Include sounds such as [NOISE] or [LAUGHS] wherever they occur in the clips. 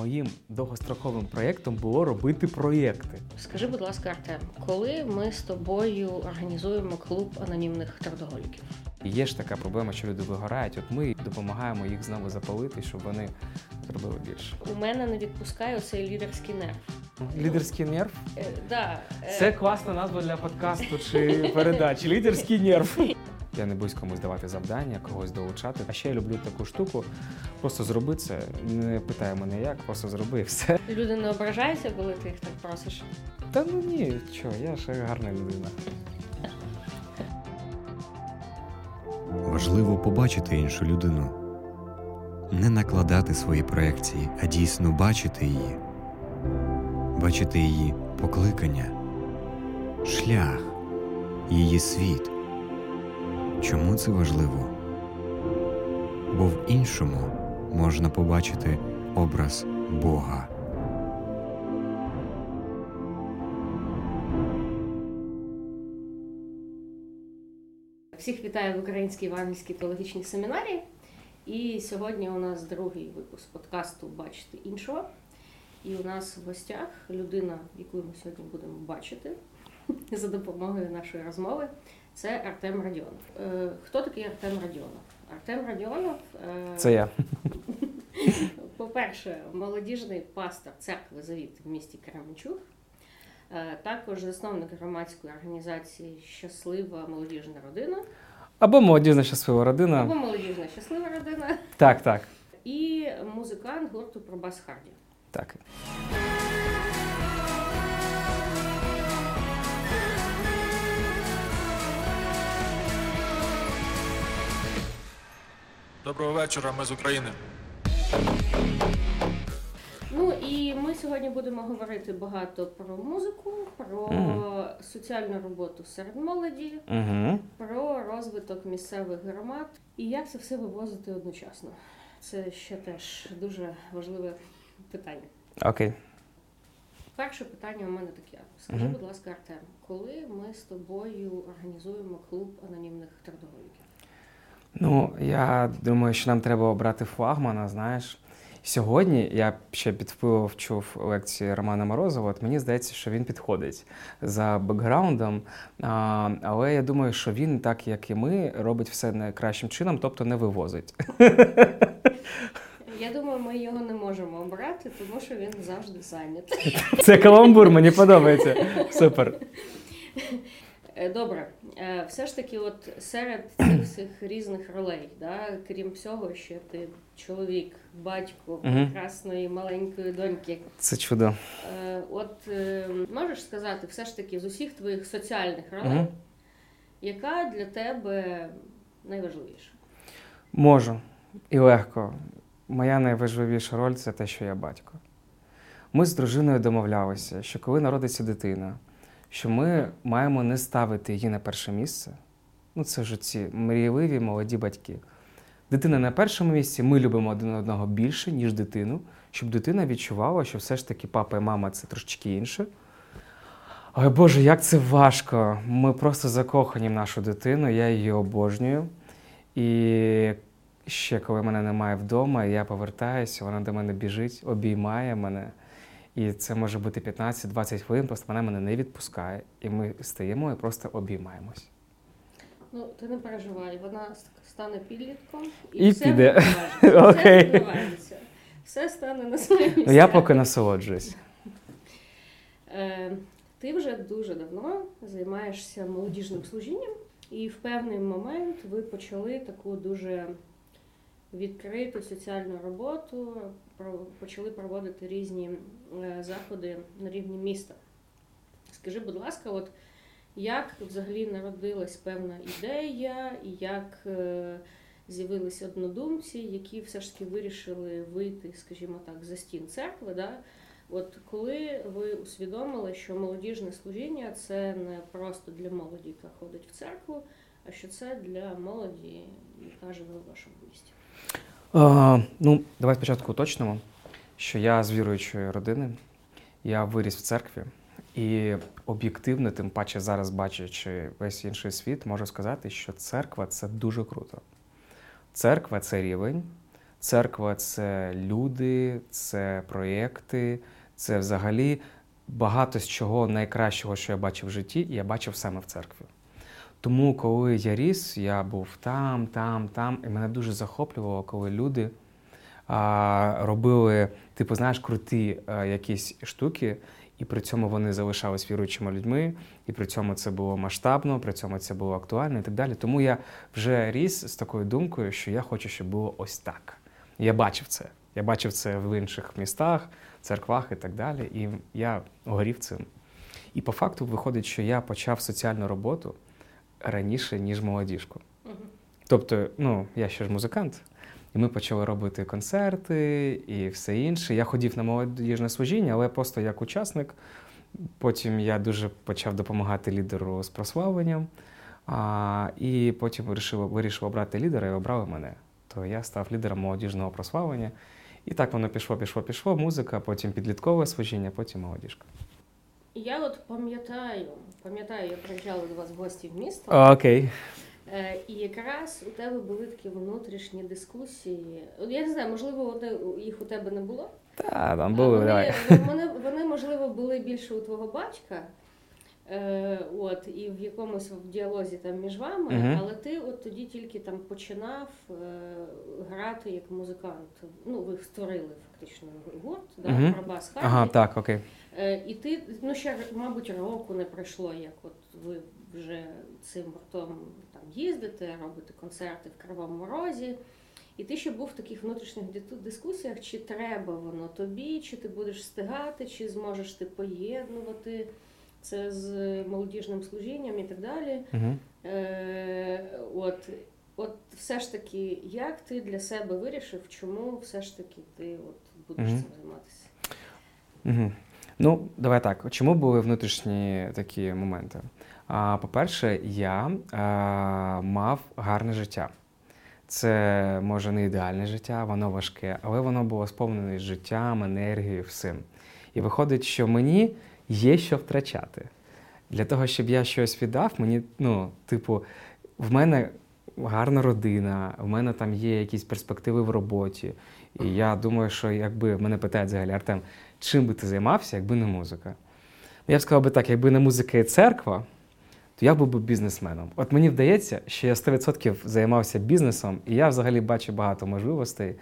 моїм довгостроковим проєктом було робити проєкти. Скажи, будь ласка, Артем, коли ми з тобою організуємо клуб анонімних трудоголіків? Є ж така проблема, що люди вигорають. От ми допомагаємо їх знову запалити, щоб вони зробили більше. У мене не відпускає цей лідерський нерв. Лідерський нерв Е, да, е, це класна назва для подкасту чи передачі. Лідерський нерв. [LAUGHS] Я не боюсь комусь давати завдання, когось долучати. А ще я люблю таку штуку. Просто зроби це, не питай мене як, просто зроби і все. Люди не ображаються, коли ти їх так просиш. Та ну ні, чого, я ще гарна людина. Важливо побачити іншу людину, не накладати свої проекції, а дійсно бачити її, бачити її покликання, шлях, її світ. Чому це важливо? Бо в іншому можна побачити образ Бога. Всіх вітаю в Українській Івангельській теологічній семінарії. І сьогодні у нас другий випуск подкасту Бачити іншого. І у нас в гостях людина, яку ми сьогодні будемо бачити [LAUGHS] за допомогою нашої розмови, це Артем Радіонов. Е, Хто такий Артем Радіонов? Артем Радіонов е, Це я. [LAUGHS] по-перше, молодіжний пастор церкви Завіт в місті Кременчуг. Е, Також засновник громадської організації Щаслива молодіжна родина Або молодіжна щаслива родина. або молодіжна щаслива родина Так, так. і музикант гурту Пробас Харді. Так. Доброго вечора, ми з України. Ну і ми сьогодні будемо говорити багато про музику, про Мгм. соціальну роботу серед молоді, Угу. про розвиток місцевих громад і як це все вивозити одночасно. Це ще теж дуже важливе питання. Окей. Перше питання у мене таке. Скажи, Мгм. будь ласка, Артем, коли ми з тобою організуємо клуб анонімних трудоголіків? Ну, я думаю, що нам треба обрати флагмана, знаєш. Сьогодні я ще під впливом чув лекції Романа Морозова. От мені здається, що він підходить за бекграундом. А, але я думаю, що він, так як і ми, робить все найкращим чином, тобто не вивозить. Я думаю, ми його не можемо обрати, тому що він завжди зайнятий. Це каламбур, мені подобається. Супер. Е, Добре, Е, все ж таки, от серед цих всіх різних ролей, да, крім всього, що ти чоловік, батько прекрасної маленької доньки. Це чудо. Е, От можеш сказати, все ж таки, з усіх твоїх соціальних ролей, яка для тебе найважливіша? Можу і легко. Моя найважливіша роль це те, що я батько. Ми з дружиною домовлялися, що коли народиться дитина, що ми маємо не ставити її на перше місце. Ну, це ж ці мрійливі молоді батьки. Дитина на першому місці, ми любимо один одного більше, ніж дитину, щоб дитина відчувала, що все ж таки папа і мама це трошечки інше. Але Боже, як це важко. Ми просто закохані в нашу дитину, я її обожнюю. І ще коли мене немає вдома, я повертаюся, вона до мене біжить, обіймає мене. І це може бути 15-20 хвилин, просто вона мене не відпускає. І ми стоїмо і просто обіймаємось. Ну, ти не переживай, вона стане підлітком І все піде. відбувається. [LAUGHS] Окей. Все відбувається. Все стане на своє місце. Ну, я поки насолоджуюсь. Е, Ти вже дуже давно займаєшся молодіжним служінням, і в певний момент ви почали таку дуже відкриту соціальну роботу, почали проводити різні е, заходи на рівні міста. Скажи, будь ласка, от як взагалі народилась певна ідея, і як е, з'явилися однодумці, які все ж таки вирішили вийти, скажімо так, за стін церкви, да? От коли ви усвідомили, що молодіжне служіння це не просто для молоді, яка ходить в церкву, а що це для молоді, яка живе в вашому місті? А, ну, давай спочатку уточнимо, що я з віруючої родини, я виріс в церкві, і об'єктивно, тим паче зараз бачачи весь інший світ, можу сказати, що церква це дуже круто. Церква це рівень, Церква це люди, це проєкти, це взагалі багато з чого найкращого, що я бачив в житті, я бачив саме в церкві. Тому, коли я ріс, я був там, там, там, і мене дуже захоплювало, коли люди а, робили, типу, знаєш, круті а, якісь штуки, і при цьому вони залишались віруючими людьми, і при цьому це було масштабно, при цьому це було актуально і так далі. Тому я вже ріс з такою думкою, що я хочу, щоб було ось так. Я бачив це. Я бачив це в інших містах, церквах і так далі. І я горів цим. І по факту виходить, що я почав соціальну роботу раніше, ніж молодіжку. Тобто, ну, я ще ж музикант, і ми почали робити концерти і все інше. Я ходів на молодіжне служіння, але просто як учасник. Потім я дуже почав допомагати лідеру з прославленням. А, І потім вирішив, вирішив обрати лідера і обрали мене. То я став лідером молодіжного прославлення. І так воно пішло, пішло, пішло. Музика, потім підліткове служіння, потім молодіжка. Я от пам'ятаю, пам'ятаю, я приїжджала до вас в гості в місто. Окей. Е, І якраз у тебе були такі внутрішні дискусії. От Я не знаю, можливо, вони, їх у тебе не було. Та, там були, вони, давай. вони, вони, можливо, були більше у твого батька. Е, от, і в якомусь в діалозі там між вами, Мгм. але ти от тоді тільки там починав е, грати як музикант. Ну, ви створили фактично гурт, да, Мгм. Пробас Ага, так, окей. Е, І ти, ну ще, мабуть, року не пройшло, як от ви вже цим гуртом там їздите, робите концерти в Кривому Розі. І ти ще був в таких внутрішніх дискусіях, чи треба воно тобі, чи ти будеш встигати, чи зможеш ти поєднувати це з молодіжним служінням і так далі. Угу. Е, от, от все ж таки, як ти для себе вирішив, чому все ж таки ти от будеш Мгм. цим займатися? Угу. Ну, давай так. Чому були внутрішні такі моменти? А, по-перше, я а, мав гарне життя. Це може не ідеальне життя, воно важке, але воно було сповнене життям, енергією, всім. І виходить, що мені є що втрачати. Для того, щоб я щось віддав, мені, ну, типу, в мене гарна родина, в мене там є якісь перспективи в роботі. І я думаю, що якби мене питають взагалі, Артем, чим би ти займався, якби не музика? Я б сказав би так, якби не музика і церква, то я був би бізнесменом. От мені вдається, що я 100% займався бізнесом, і я взагалі бачу багато можливостей.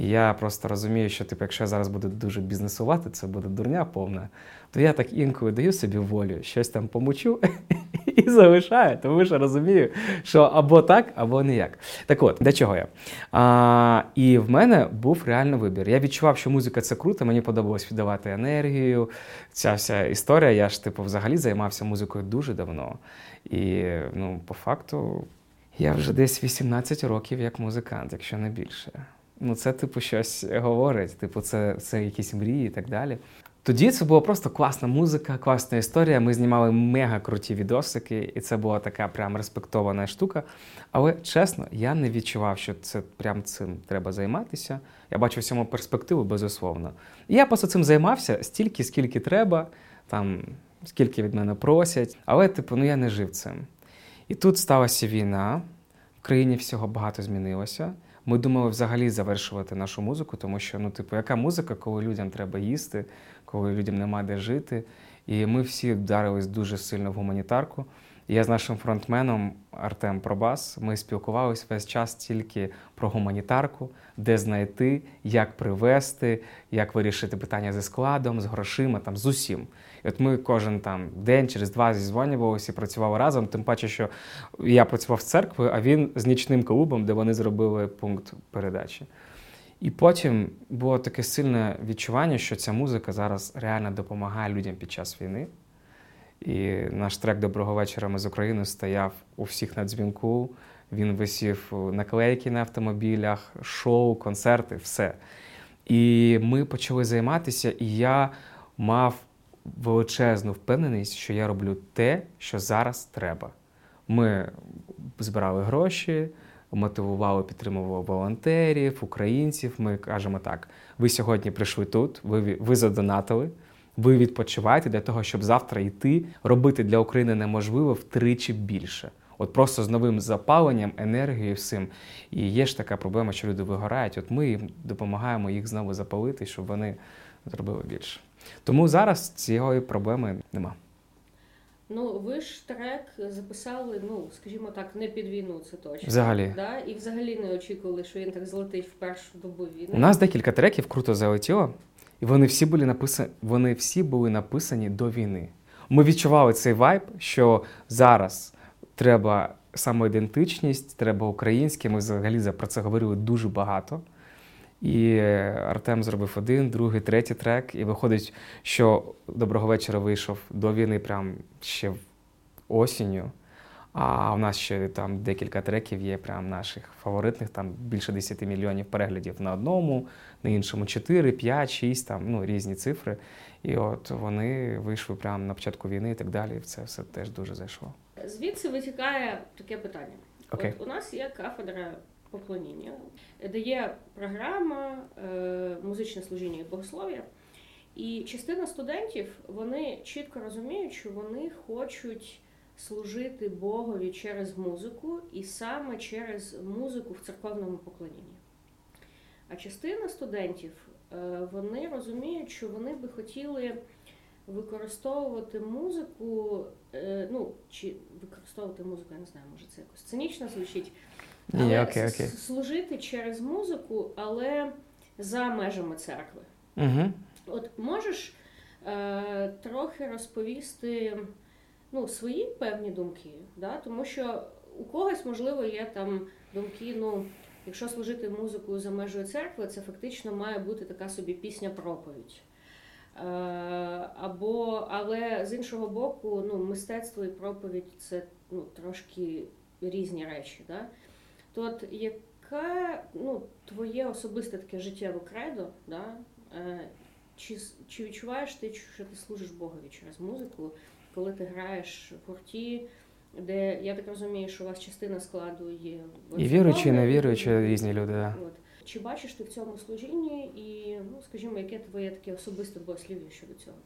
Я просто розумію, що типу, якщо я зараз буду дуже бізнесувати, це буде дурня повна. То я так інколи даю собі волю, щось там помучу [LAUGHS] і залишаю, тому що розумію, що або так, або ніяк. Так от, для чого я? А, і в мене був реально вибір. Я відчував, що музика це круто, мені подобалось віддавати енергію. Ця вся історія. Я ж типу взагалі займався музикою дуже давно. І ну, по факту, я вже десь 18 років як музикант, якщо не більше. Ну, це, типу, щось говорить, типу, це, це якісь мрії і так далі. Тоді це була просто класна музика, класна історія. Ми знімали мега круті відосики, і це була така прям респектована штука. Але чесно, я не відчував, що це прям цим треба займатися. Я бачу в цьому перспективу, безусловно. І я просто цим займався стільки, скільки треба, там, скільки від мене просять. Але, типу, ну я не жив цим. І тут сталася війна, в країні всього багато змінилося. Ми думали взагалі завершувати нашу музику, тому що, ну, типу, яка музика, коли людям треба їсти, коли людям нема де жити. І ми всі вдарились дуже сильно в гуманітарку. Я з нашим фронтменом Артем Пробас ми спілкувалися весь час тільки про гуманітарку, де знайти, як привезти, як вирішити питання зі складом, з грошима, там з усім. От ми кожен там день через два зізвонювалися працювали разом. Тим паче, що я працював з церквою, а він з нічним клубом, де вони зробили пункт передачі. І потім було таке сильне відчування, що ця музика зараз реально допомагає людям під час війни. І наш трек Доброго вечора ми з України стояв у всіх на дзвінку. Він висів наклейки на автомобілях, шоу, концерти, все. І ми почали займатися, і я мав величезну впевненість, що я роблю те, що зараз треба. Ми збирали гроші, мотивували, підтримували волонтерів, українців. Ми кажемо так: ви сьогодні прийшли тут, ви, ви задонатили. Ви відпочиваєте для того, щоб завтра йти робити для України неможливо втричі більше. От просто з новим запаленням, енергією, всім. І є ж така проблема, що люди вигорають. От ми їм допомагаємо їх знову запалити, щоб вони зробили більше. Тому зараз цієї проблеми нема. Ну, ви ж трек записали, ну, скажімо так, не під війну, це точно. Взагалі. Да? І взагалі не очікували, що він так злетить в першу добу війни. У нас декілька треків круто залетіло, і вони всі були написані, вони всі були написані до війни. Ми відчували цей вайб, що зараз треба самоідентичність, треба українське. Ми взагалі за- про це говорили дуже багато. І Артем зробив один, другий, третій трек. І виходить, що доброго вечора вийшов до війни, прям ще осінню. А у нас ще там декілька треків є, прям наших фаворитних, там більше 10 мільйонів переглядів на одному, на іншому 4, 5, 6, там ну, різні цифри. І от вони вийшли прямо на початку війни і так далі. І це все теж дуже зайшло. Звідси витікає таке питання. Окей. От у нас є кафедра поклоніння, де є програма е, музичне служіння і богослов'я. І частина студентів вони чітко розуміють, що вони хочуть служити Богові через музику і саме через музику в церковному поклонінні. А частина студентів е, вони розуміють, що вони би хотіли використовувати музику, е, ну чи використовувати музику, я не знаю, може це якось цинічно звучить. Ні, але окей, окей. служити через музику, але за межами церкви. Угу. От можеш е, трохи розповісти ну, свої певні думки, да? тому що у когось, можливо, є там думки, ну, якщо служити музикою за межою церкви, це фактично має бути така собі пісня-проповідь. Е, або, але з іншого боку, ну, мистецтво і проповідь це ну, трошки різні речі. Да? То от яке ну, твоє особисте таке життєве кредо, да? е, чи, чи відчуваєш ти, що ти служиш Богові через музику, коли ти граєш в гурті, де я так розумію, що у вас частина складу є І віруючі, і церковна, невіруючі, різні люди. Да. От. Чи бачиш ти в цьому служінні і, ну, скажімо, яке твоє таке особисте богослів'я щодо цього?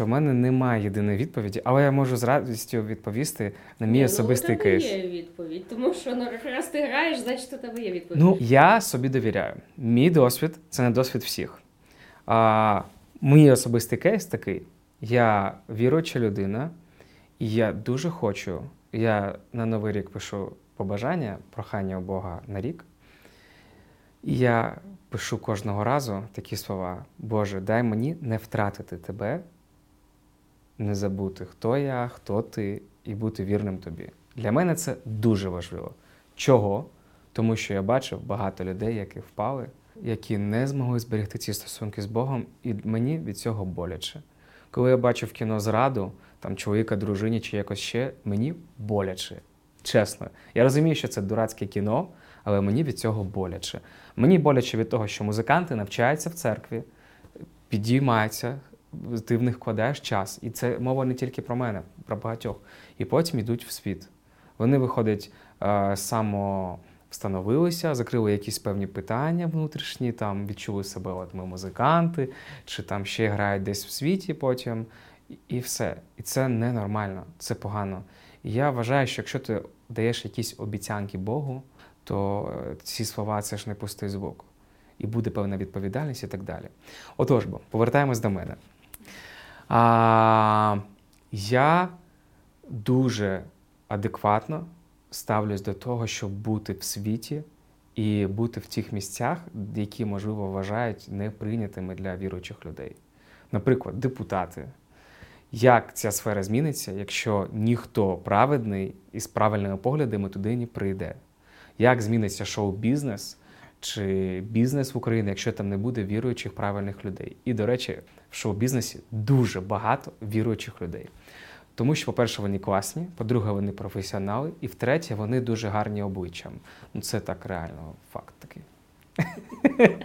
У мене немає єдиної відповіді, але я можу з радістю відповісти на мій особистий ну, у кейс. є відповідь, тому що ну, раз ти граєш, значить у тебе є відповідь. Ну, я собі довіряю. Мій досвід це не досвід всіх. А, мій особистий кейс такий: я віруюча людина, і я дуже хочу. Я на Новий рік пишу побажання, прохання у Бога на рік. І я пишу кожного разу такі слова: Боже, дай мені не втратити тебе, не забути, хто я, хто ти, і бути вірним тобі. Для мене це дуже важливо. Чого? Тому що я бачив багато людей, які впали, які не змогли зберегти ці стосунки з Богом, і мені від цього боляче. Коли я бачив кіно зраду, там чоловіка, дружині чи якось ще, мені боляче. Чесно. Я розумію, що це дурацьке кіно, але мені від цього боляче. Мені боляче від того, що музиканти навчаються в церкві, підіймаються, ти в них вкладаєш час. І це мова не тільки про мене, про багатьох. І потім йдуть в світ. Вони виходять е, само встановилися, закрили якісь певні питання внутрішні, там відчули себе, от ми музиканти, чи там ще грають десь в світі потім, і, все. І це ненормально, це погано. І я вважаю, що якщо ти даєш якісь обіцянки Богу, то е, ці слова це ж не пустий звук. І буде певна відповідальність і так далі. Отож, бо, повертаємось до мене. А, я дуже адекватно ставлюсь до того, щоб бути в світі і бути в тих місцях, які, можливо, вважають неприйнятими для віруючих людей. Наприклад, депутати. Як ця сфера зміниться, якщо ніхто праведний і з правильними поглядами туди не прийде? Як зміниться шоу-бізнес чи бізнес в Україні, якщо там не буде віруючих правильних людей? І, до речі, в шоу-бізнесі дуже багато віруючих людей. Тому що, по-перше, вони класні, по-друге, вони професіонали, і втретє, вони дуже гарні обличчям. Ну, це так реально факт такий. [LAUGHS]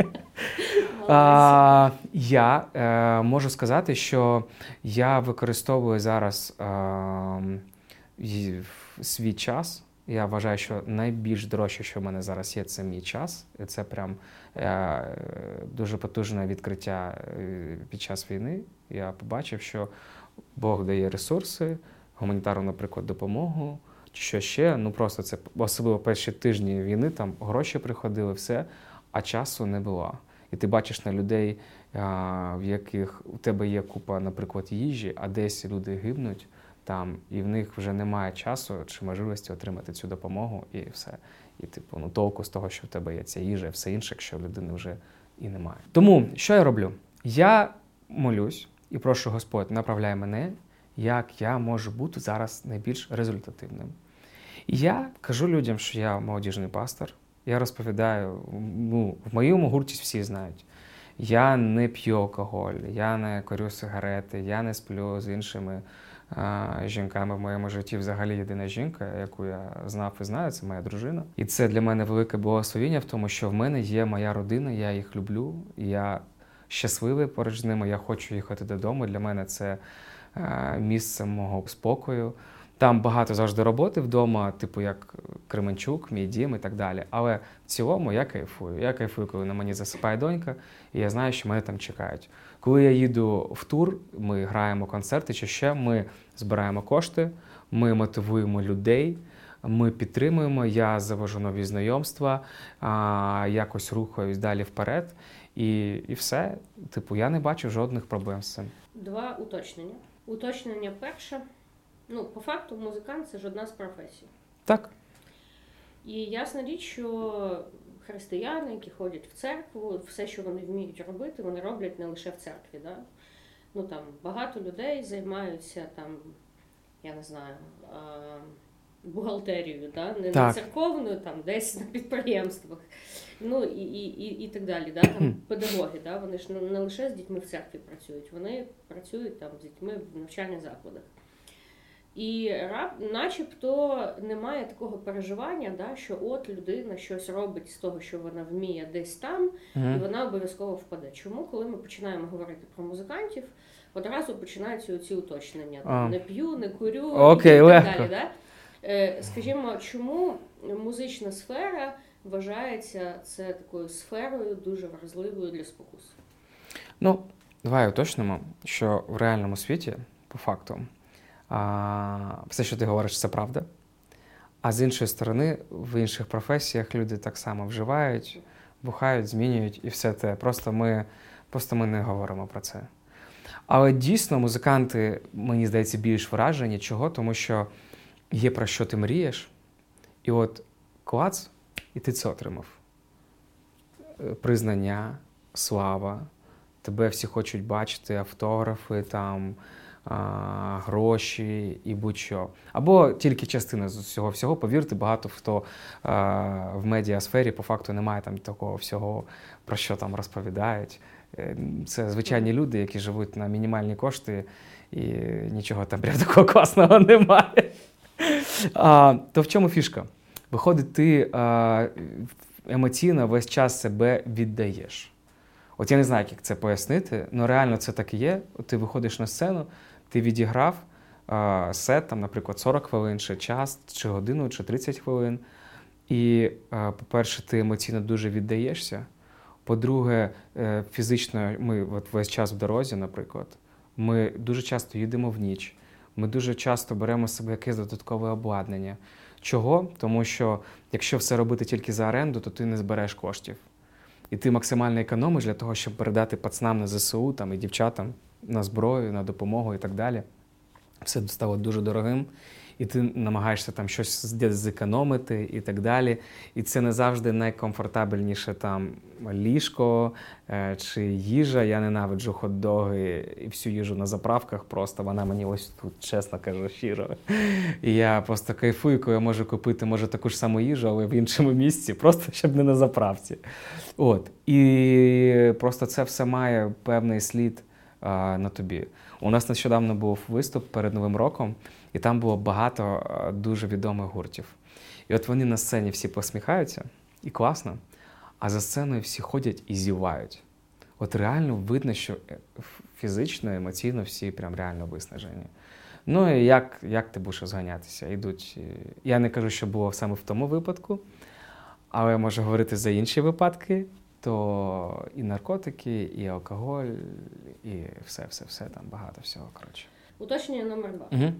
А, я е, можу сказати, що я використовую зараз е, свій час. Я вважаю, що найбільш дорожче, що в мене зараз є, це мій час. І це прям е, дуже потужне відкриття під час війни. Я побачив, що Бог дає ресурси, гуманітарну, наприклад, допомогу, чи що ще. Ну просто це особливо перші тижні війни, там гроші приходили, все, а часу не було. І ти бачиш на людей, в яких у тебе є купа, наприклад, їжі, а десь люди гибнуть там, і в них вже немає часу чи можливості отримати цю допомогу, і все. І, типу, ну толку з того, що в тебе є ця їжа, і все інше, якщо в людини вже і немає. Тому що я роблю? Я молюсь і прошу Господь, направляй мене, як я можу бути зараз найбільш результативним. Я кажу людям, що я молодіжний пастор. Я розповідаю, ну, в моєму гурті всі знають. Я не п'ю алкоголь, я не корю сигарети, я не сплю з іншими а, жінками в моєму житті. Взагалі єдина жінка, яку я знав і знаю, це моя дружина. І це для мене велике благословіння в тому, що в мене є моя родина, я їх люблю, я щасливий поруч з ними, я хочу їхати додому. Для мене це місце мого спокою. Там багато завжди роботи вдома, типу як Кременчук, мій дім і так далі. Але в цілому я кайфую. Я кайфую, коли на мені засипає донька, і я знаю, що мене там чекають. Коли я їду в тур, ми граємо концерти чи ще ми збираємо кошти, ми мотивуємо людей. Ми підтримуємо, я завожу нові знайомства, якось рухаюсь далі вперед, і і все. Типу, я не бачу жодних проблем з цим. Два уточнення. Уточнення перше. Ну, по факту, музикант це ж одна з професій. Так. І ясна річ, що християни, які ходять в церкву, все, що вони вміють робити, вони роблять не лише в церкві. Да? Ну там багато людей займаються там, я не знаю, бухгалтерією, да? не, Так. не церковною, там десь на підприємствах. Ну і, і, і, і так далі. Да? Там педагоги, да? вони ж не- не лише з дітьми в церкві працюють, вони працюють там з дітьми в навчальних закладах. І раб, начебто немає такого переживання, да, що от людина щось робить з того, що вона вміє десь там, і вона обов'язково впаде. Чому, коли ми починаємо говорити про музикантів, одразу починаються ці уточнення: там, не п'ю, не курю Окей, і так легко. далі. Да? Е, скажімо, чому музична сфера вважається це такою сферою дуже вразливою для спокус? Ну, давай уточнимо, що в реальному світі, по факту, все, що ти говориш, це правда. А з іншої сторони, в інших професіях люди так само вживають, бухають, змінюють і все те. Просто ми, просто ми не говоримо про це. Але дійсно музиканти, мені здається, більш вражені. Чого? Тому що є про що ти мрієш, і от клац, і ти це отримав. Е, Признання, слава, тебе всі хочуть бачити, автографи, там, а, гроші і будь-що. Або тільки частина з цього всього. Повірте, багато хто а, в медіасфері по факту немає там такого всього, про що там розповідають. Е, Це звичайні люди, які живуть на мінімальні кошти, і нічого там прям такого класного [LAUGHS] немає. А, то в чому фішка? Виходить, ти а, емоційно весь час себе віддаєш. От я не знаю, як це пояснити, але реально це так і є. От ти виходиш на сцену, ти відіграв а, сет, там, наприклад, 40 хвилин, чи час, чи годину, чи 30 хвилин. І, по-перше, ти емоційно дуже віддаєшся. По-друге, е, фізично ми от весь час в дорозі, наприклад, ми дуже часто їдемо в ніч. Ми дуже часто беремо з якесь додаткове обладнання. Чого? Тому що якщо все робити тільки за оренду, то ти не збереш коштів. І ти максимально економиш для того, щоб передати пацанам на ЗСУ там, і дівчатам на зброю, на допомогу і так далі. Все стало дуже дорогим, і ти намагаєшся там щось зекономити і так далі. І це не завжди найкомфортабельніше там ліжко е, чи їжа. Я ненавиджу хот-доги і всю їжу на заправках. Просто вона мені ось тут, чесно кажу, щиро. І я просто кайфую, коли я можу купити може таку ж саму їжу, але в іншому місці, просто щоб не на заправці. От. І просто це все має певний слід а, на тобі. У нас нещодавно був виступ перед Новим роком, і там було багато дуже відомих гуртів. І от вони на сцені всі посміхаються, і класно, а за сценою всі ходять і зівають. От реально видно, що е, фізично, емоційно всі прям реально виснажені. Ну і як, як ти будеш розганятися? Йдуть. е, Я не кажу, що було саме в тому випадку, але я можу говорити за інші випадки, то і наркотики, і алкоголь, і все, все, все там багато всього. Коротше. Уточнення номер два. Угу.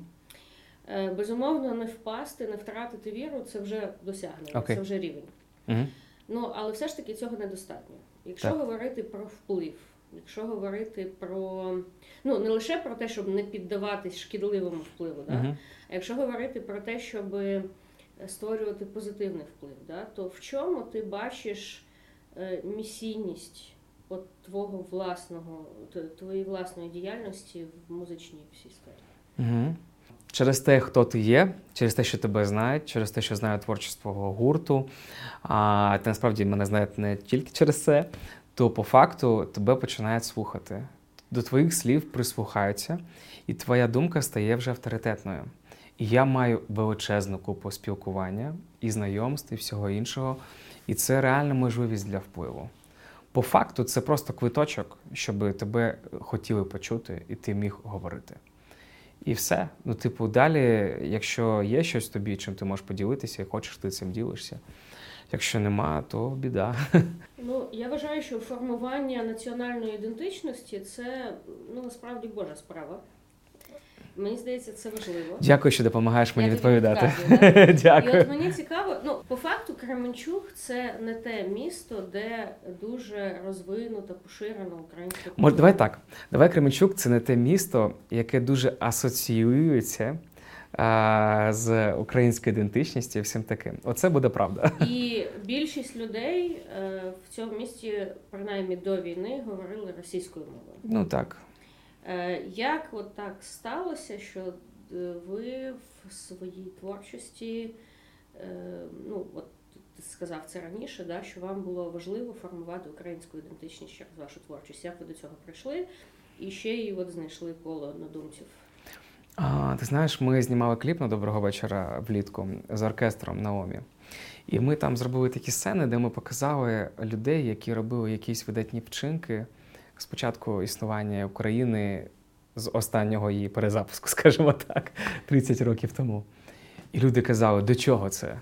Е, Безумовно, не впасти, не втратити віру це вже досягнення, Окей. це вже рівень. Угу. Ну, але все ж таки цього недостатньо. Якщо Так. говорити про вплив, якщо говорити про ну не лише про те, щоб не піддаватись шкідливому впливу, да? Угу. а якщо говорити про те, щоб е, створювати позитивний вплив, да? то в чому ти бачиш е, місійність от твого власного, твоєї власної діяльності в музичній всій сфері? Угу. Через те, хто ти є, через те, що тебе знають, через те, що знають творчість твого гурту, а ти насправді мене знають не тільки через це, то по факту тебе починають слухати. До твоїх слів прислухаються, і твоя думка стає вже авторитетною. І я маю величезну купу спілкування і знайомств, і всього іншого. І це реальна можливість для впливу. По факту, це просто квиточок, щоб тебе хотіли почути, і ти міг говорити. І все. Ну, типу, далі, якщо є щось тобі, чим ти можеш поділитися, і хочеш, ти цим ділишся. Якщо нема, то біда. Ну, я вважаю, що формування національної ідентичності це ну насправді Божа справа. Мені здається, це важливо. Дякую, що допомагаєш мені Я відповідати. підказую, [LAUGHS] І от мені цікаво, ну по факту Кременчук це не те місто, де дуже розвинута, поширена українська культура. Може, давай так. Давай Кременчук це не те місто, яке дуже асоціюється з українською ідентичністю і всім таким. Оце буде правда. І більшість людей е, в цьому місті, принаймні до війни, говорили російською мовою. Ну так. Е, Як от так сталося, що е, ви в своїй творчості, е, ну от ти сказав це раніше, да, що вам було важливо формувати українську ідентичність через вашу творчість. Як ви до цього прийшли? І ще й от знайшли коло однодумців. А, ти знаєш, ми знімали кліп на доброго вечора влітку з оркестром Наомі. І ми там зробили такі сцени, де ми показали людей, які робили якісь видатні вчинки з початку існування України з останнього її перезапуску, [LAUGHS] скажімо так, 30 років тому. І люди казали, до чого це?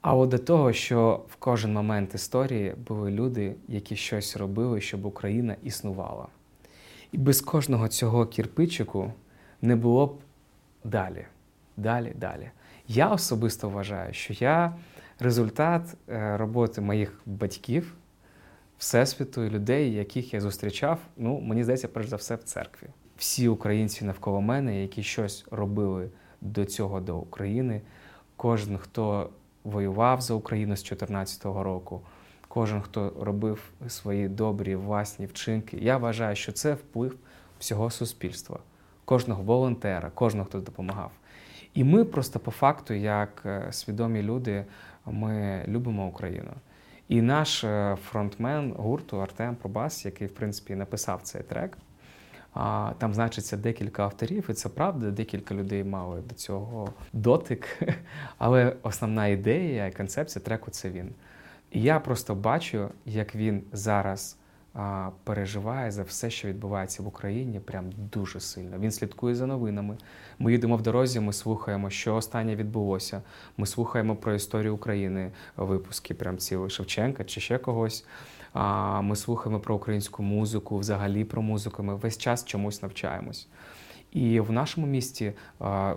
А от до того, що в кожен момент історії були люди, які щось робили, щоб Україна існувала. І без кожного цього кірпичику не було б далі, далі, далі. Я особисто вважаю, що я результат е, роботи моїх батьків, всесвіту і людей, яких я зустрічав, ну, мені здається, перш за все, в церкві. Всі українці навколо мене, які щось робили до цього до України, кожен, хто воював за Україну з 2014 року, кожен, хто робив свої добрі власні вчинки, я вважаю, що це вплив всього суспільства, кожного волонтера, кожного, хто допомагав. І ми просто по факту, як е, свідомі люди, ми любимо Україну. І наш е, фронтмен гурту Артем Пробас, який, в принципі, написав цей трек, а, там значиться декілька авторів, і це правда, декілька людей мали до цього дотик. [LAUGHS] Але основна ідея і концепція треку це він. І я просто бачу, як він зараз переживає за все, що відбувається в Україні, прям дуже сильно. Він слідкує за новинами. Ми їдемо в дорозі, ми слухаємо, що останнє відбулося. Ми слухаємо про історію України випуски, прям цілий Шевченка чи ще когось. Ми слухаємо про українську музику, взагалі про музику. Ми весь час чомусь навчаємось. І в нашому місті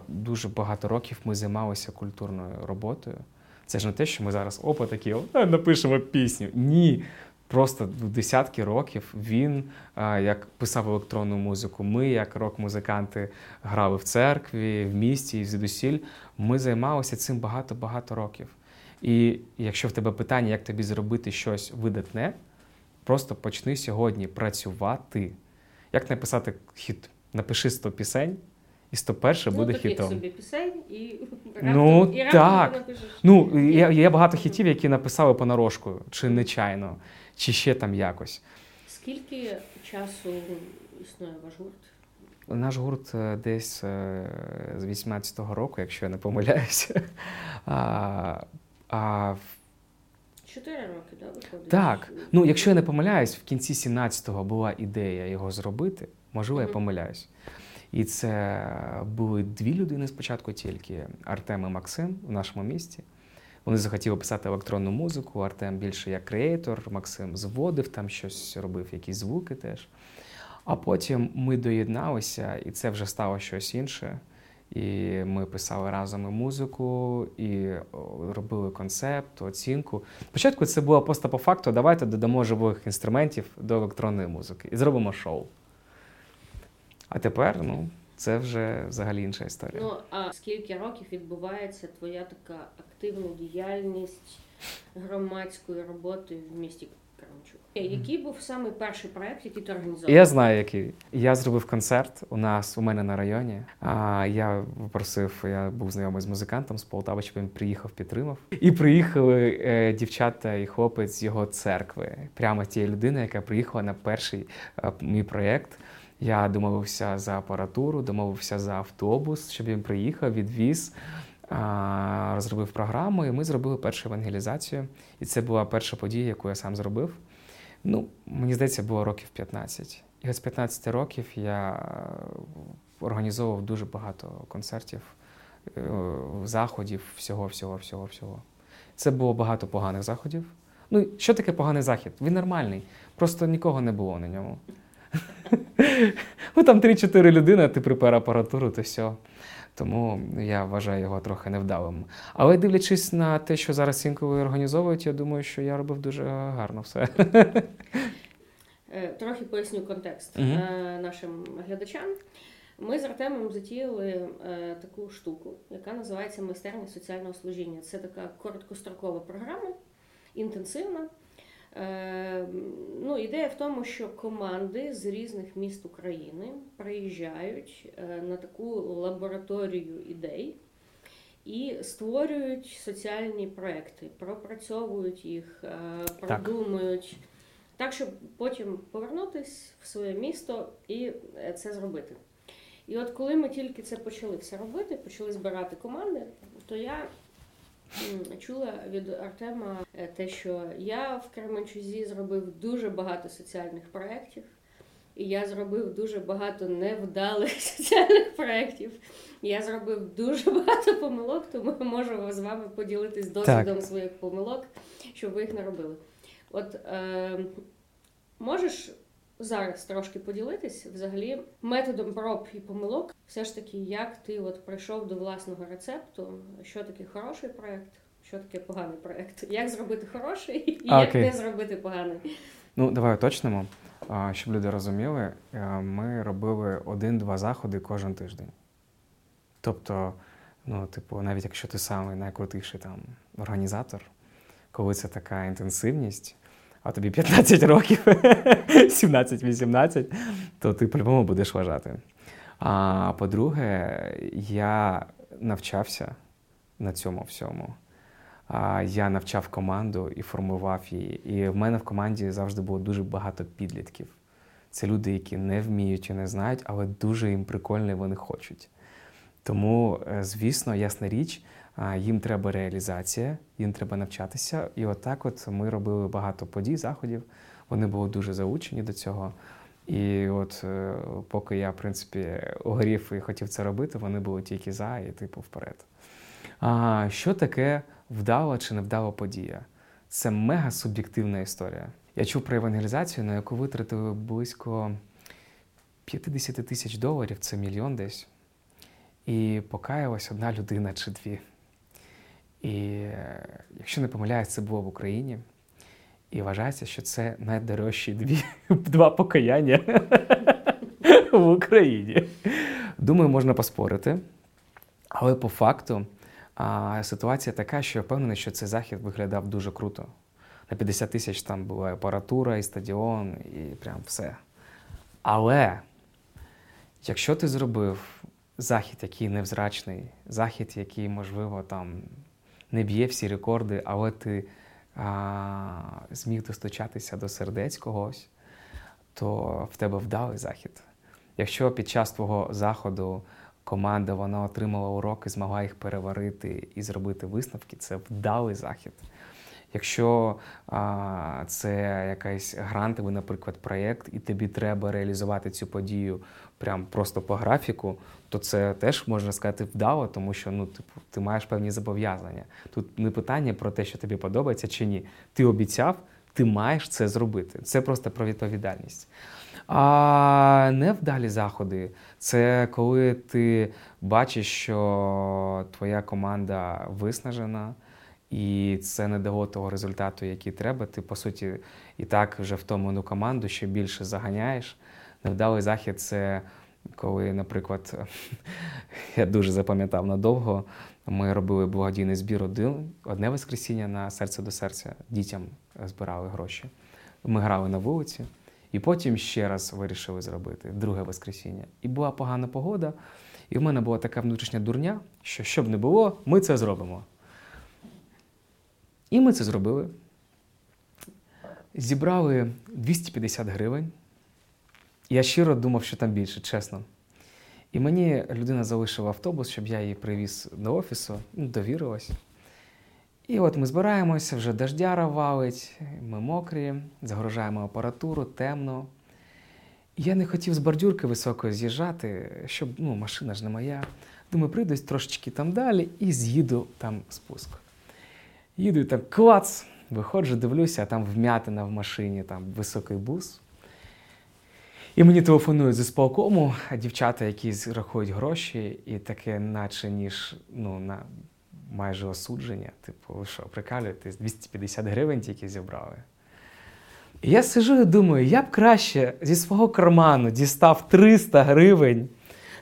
дуже багато років ми займалися культурною роботою. Це ж не те, що ми зараз опа такі напишемо пісню. Ні. Просто в десятки років він а, як писав електронну музику. Ми, як рок-музиканти, грали в церкві, в місті і звідусіль. Ми займалися цим багато-багато років. І якщо в тебе питання, як тобі зробити щось видатне, просто почни сьогодні працювати. Як написати хіт? Напиши 100 пісень, і 101 буде ну, таких хітом. собі пісень і [LAUGHS] Ну, раптом, і раптом так. напишеш. Ну, є, є багато хітів, які написали понарошку, чи нечайно, чи ще там якось. Скільки часу існує ваш гурт? Наш гурт е, десь е, з 18-го року, якщо я не помиляюся. [LAUGHS] А, а Чотири роки, да, виходить? Так, ну якщо я не помиляюсь, в кінці 17-го була ідея його зробити. Можливо, я помиляюсь. І це були дві людини спочатку тільки Артем і Максим в нашому місті. Вони захотіли писати електронну музику. Артем більше як креатор, Максим зводив там щось, робив якісь звуки теж. А потім ми доєдналися, і це вже стало щось інше. І ми писали разом і музику, і робили концепт, оцінку. Спочатку це було просто по факту: давайте додамо живих інструментів до електронної музики і зробимо шоу. А тепер, ну, це вже взагалі інша історія. Ну а скільки років відбувається твоя така активна діяльність громадської роботи в місті Кременчук? Який був саме перший проект, який ти організував? Я знаю, який. Я зробив концерт у нас у мене на районі. А я попросив, я був знайомий з музикантом з Полтави, щоб він приїхав, підтримав. І приїхали е, дівчата і хлопець з його церкви, прямо тієї людини, яка приїхала на перший е, мій проєкт. Я домовився за апаратуру, домовився за автобус, щоб він приїхав, відвіз, розробив програму, і ми зробили першу евангелізацію. І це була перша подія, яку я сам зробив. Ну, мені здається, було років 15. І з 15 років я організовував дуже багато концертів, е, заходів, всього, всього, всього, всього. Це було багато поганих заходів. Ну, що таке поганий захід? Він нормальний, просто нікого не було на ньому. Ну там 3-4 людини, ти припер апаратуру, то все. Тому я вважаю його трохи невдалим. Але дивлячись на те, що зараз інколи організовують, я думаю, що я робив дуже гарно все. Е, трохи поясню контекст угу. нашим глядачам. Ми з Артемом затіяли е, таку штуку, яка називається майстерня соціального служіння. Це така короткострокова програма, інтенсивна. Е, ну, Ідея в тому, що команди з різних міст України приїжджають е, на таку лабораторію ідей і створюють соціальні проекти, пропрацьовують їх, е, продумують. Так. так, щоб потім повернутися в своє місто і це зробити. І от коли ми тільки це почали все робити, почали збирати команди, то я чула від Артема е, те, що я в Кременчузі зробив дуже багато соціальних проєктів, і я зробив дуже багато невдалих [LAUGHS] соціальних проєктів. Я зробив дуже багато помилок, тому можу з вами поділитись досвідом своїх помилок, щоб ви їх не робили. От е, можеш зараз трошки поділитись взагалі методом проб і помилок, все ж таки, як ти от прийшов до власного рецепту, що таке хороший проект, що таке поганий проект, [LAUGHS] як зробити хороший і а, як окей. не зробити поганий. Ну, давай уточнимо, щоб люди розуміли, е, ми робили один-два заходи кожен тиждень. Тобто, ну, типу, навіть якщо ти самий найкрутіший там організатор, коли це така інтенсивність, а тобі 15 років, [LAUGHS] 17-18, то ти по-любому будеш вважати. А по-друге, я навчався на цьому всьому. Я навчав команду і формував її. І в мене в команді завжди було дуже багато підлітків. Це люди, які не вміють і не знають, але дуже їм прикольно і вони хочуть. Тому, е, звісно, ясна річ, їм треба реалізація, їм треба навчатися. І отак, от ми робили багато подій, заходів. Вони були дуже заучені до цього. І от е, поки я, в принципі, угорів і хотів це робити, вони були тільки за і типу вперед. А що таке вдала чи невдала подія? Це мега суб'єктивна історія. Я чув про евангелізацію, на яку витратили близько 50 тисяч доларів, це мільйон десь. І покаялась одна людина чи дві. І е, якщо не помиляюсь, це було в Україні. І вважається, що це найдорожчі дві, [LAUGHS] два покаяння [LAUGHS] в Україні. Думаю, можна поспорити. Але по факту а, ситуація така, що я впевнений, що цей захід виглядав дуже круто. На 50 тисяч там була апаратура, і стадіон, і прям все. Але якщо ти зробив захід, який невзрачний, захід, який, можливо, там не б'є всі рекорди, але ти а, зміг достучатися до сердець когось, то в тебе вдалий захід. Якщо під час твого заходу команда вона отримала уроки, змогла їх переварити і зробити висновки, це вдалий захід. Якщо а, це якийсь грантовий, наприклад, проєкт, і тобі треба реалізувати цю подію прям просто по графіку, то це теж можна сказати вдало, тому що ну, типу, ти маєш певні зобов'язання. Тут не питання про те, що тобі подобається чи ні. Ти обіцяв, ти маєш це зробити. Це просто про відповідальність. А невдалі заходи це коли ти бачиш, що твоя команда виснажена, і це не дало того результату, який треба. Ти, по суті, і так вже втомлену команду ще більше заганяєш. Невдалий захід це коли, наприклад, [LAUGHS] я дуже запам'ятав надовго. Ми робили благодійний збір один, одне воскресіння на серце до серця. Дітям збирали гроші. Ми грали на вулиці, і потім ще раз вирішили зробити друге воскресіння. І була погана погода, і в мене була така внутрішня дурня, що щоб не було, ми це зробимо. І ми це зробили. Зібрали 250 гривень. Я щиро думав, що там більше, чесно. І мені людина залишила автобус, щоб я її привіз до офісу, ну, довірилась. І от ми збираємося, вже дождяра валить, ми мокрі, загружаємо апаратуру, темно. Я не хотів з бордюрки високої з'їжджати, щоб ну, машина ж не моя. Думаю, прийду трошечки там далі і з'їду там спуск. Їду і там клац, виходжу, дивлюся, а там вм'ятина в машині, там високий бус. І мені телефонують з ісполкому, а дівчата, які рахують гроші, і таке, наче ніж ну, на майже осудження. Типу, ви що, прикалюєтесь, 250 гривень тільки зібрали. І я сижу і думаю, я б краще зі свого карману дістав 300 гривень,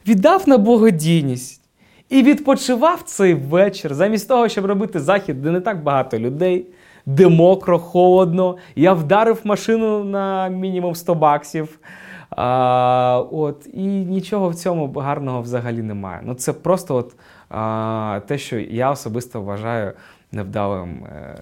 віддав на благодійність і відпочивав цей вечір, замість того, щоб робити захід, де не так багато людей, де мокро, холодно. Я вдарив машину на мінімум 100 баксів. А, от, І нічого в цьому гарного взагалі немає. Ну, Це просто от, а, те, що я особисто вважаю невдалим е,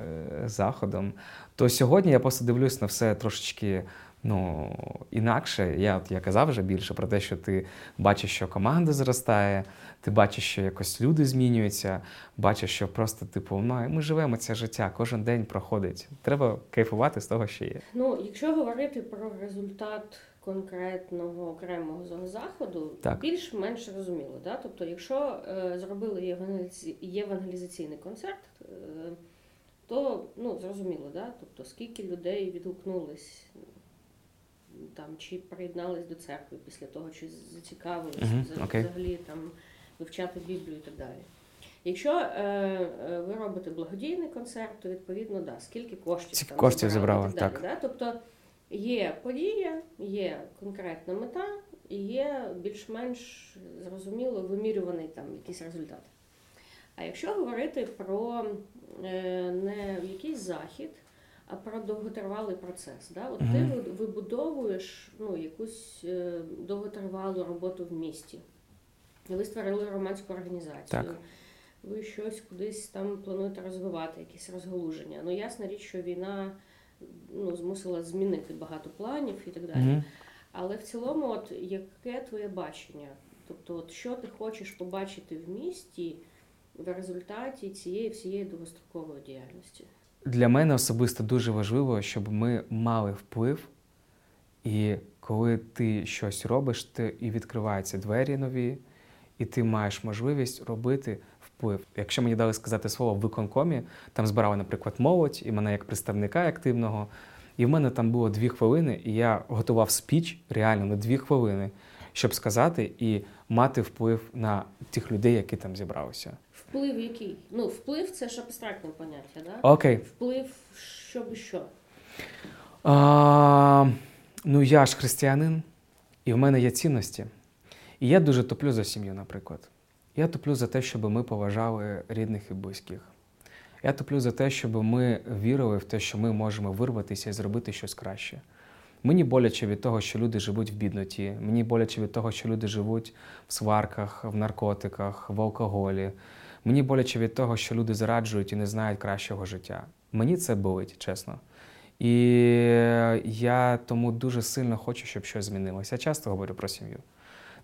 заходом. То сьогодні я просто дивлюсь на все трошечки ну, інакше. Я я казав вже більше про те, що ти бачиш, що команда зростає, ти бачиш, що якось люди змінюються, бачиш, що просто типу, ну, ми живемо це життя, кожен день проходить. Треба кайфувати з того, що є. Ну, якщо говорити про результат конкретного окремого заходу більш-менш зрозуміло. Да? Тобто, якщо е, зробили євангелізаційний концерт, е, то ну, зрозуміло, да? тобто, скільки людей відгукнулись там, чи приєднались до церкви після того, чи зацікавились uh-huh. okay. взагалі там вивчати Біблію і так далі. Якщо е, е, ви робите благодійний концерт, то відповідно да, скільки коштів Ці там коштів зібрали, зібрали, так. Далі, да? Тобто Є подія, є конкретна мета і є більш-менш зрозуміло вимірюваний там якийсь результат. А якщо говорити про е, не якийсь захід, а про довготривалий процес, да? от mm ти вибудовуєш ну, якусь е, довготривалу роботу в місті. Ви створили громадську організацію. Так. Ви щось кудись там плануєте розвивати, якісь розгалуження. Ну, ясна річ, що війна ну, змусила змінити багато планів і так далі. Mm-hmm. Але в цілому, от яке твоє бачення? Тобто, от що ти хочеш побачити в місті в результаті цієї всієї довгострокової діяльності? Для мене особисто дуже важливо, щоб ми мали вплив, і коли ти щось робиш, ти і відкриваються двері нові, і ти маєш можливість робити вплив. Якщо мені дали сказати слово в виконкомі, там збирали, наприклад, молодь і мене як представника активного. І в мене там було дві хвилини, і я готував спіч реально на дві хвилини, щоб сказати і мати вплив на тих людей, які там зібралися. Вплив який? Ну, вплив це ж абстрактне поняття, да? Окей. Вплив, щоб що? А, Ну, я ж християнин, і в мене є цінності. І я дуже топлю за сім'ю, наприклад. Я топлю за те, щоб ми поважали рідних і близьких. Я топлю за те, щоб ми вірили в те, що ми можемо вирватися і зробити щось краще. Мені боляче від того, що люди живуть в бідноті. Мені боляче від того, що люди живуть в сварках, в наркотиках, в алкоголі. Мені боляче від того, що люди зраджують і не знають кращого життя. Мені це болить, чесно. І я тому дуже сильно хочу, щоб щось змінилося. Я часто говорю про сім'ю.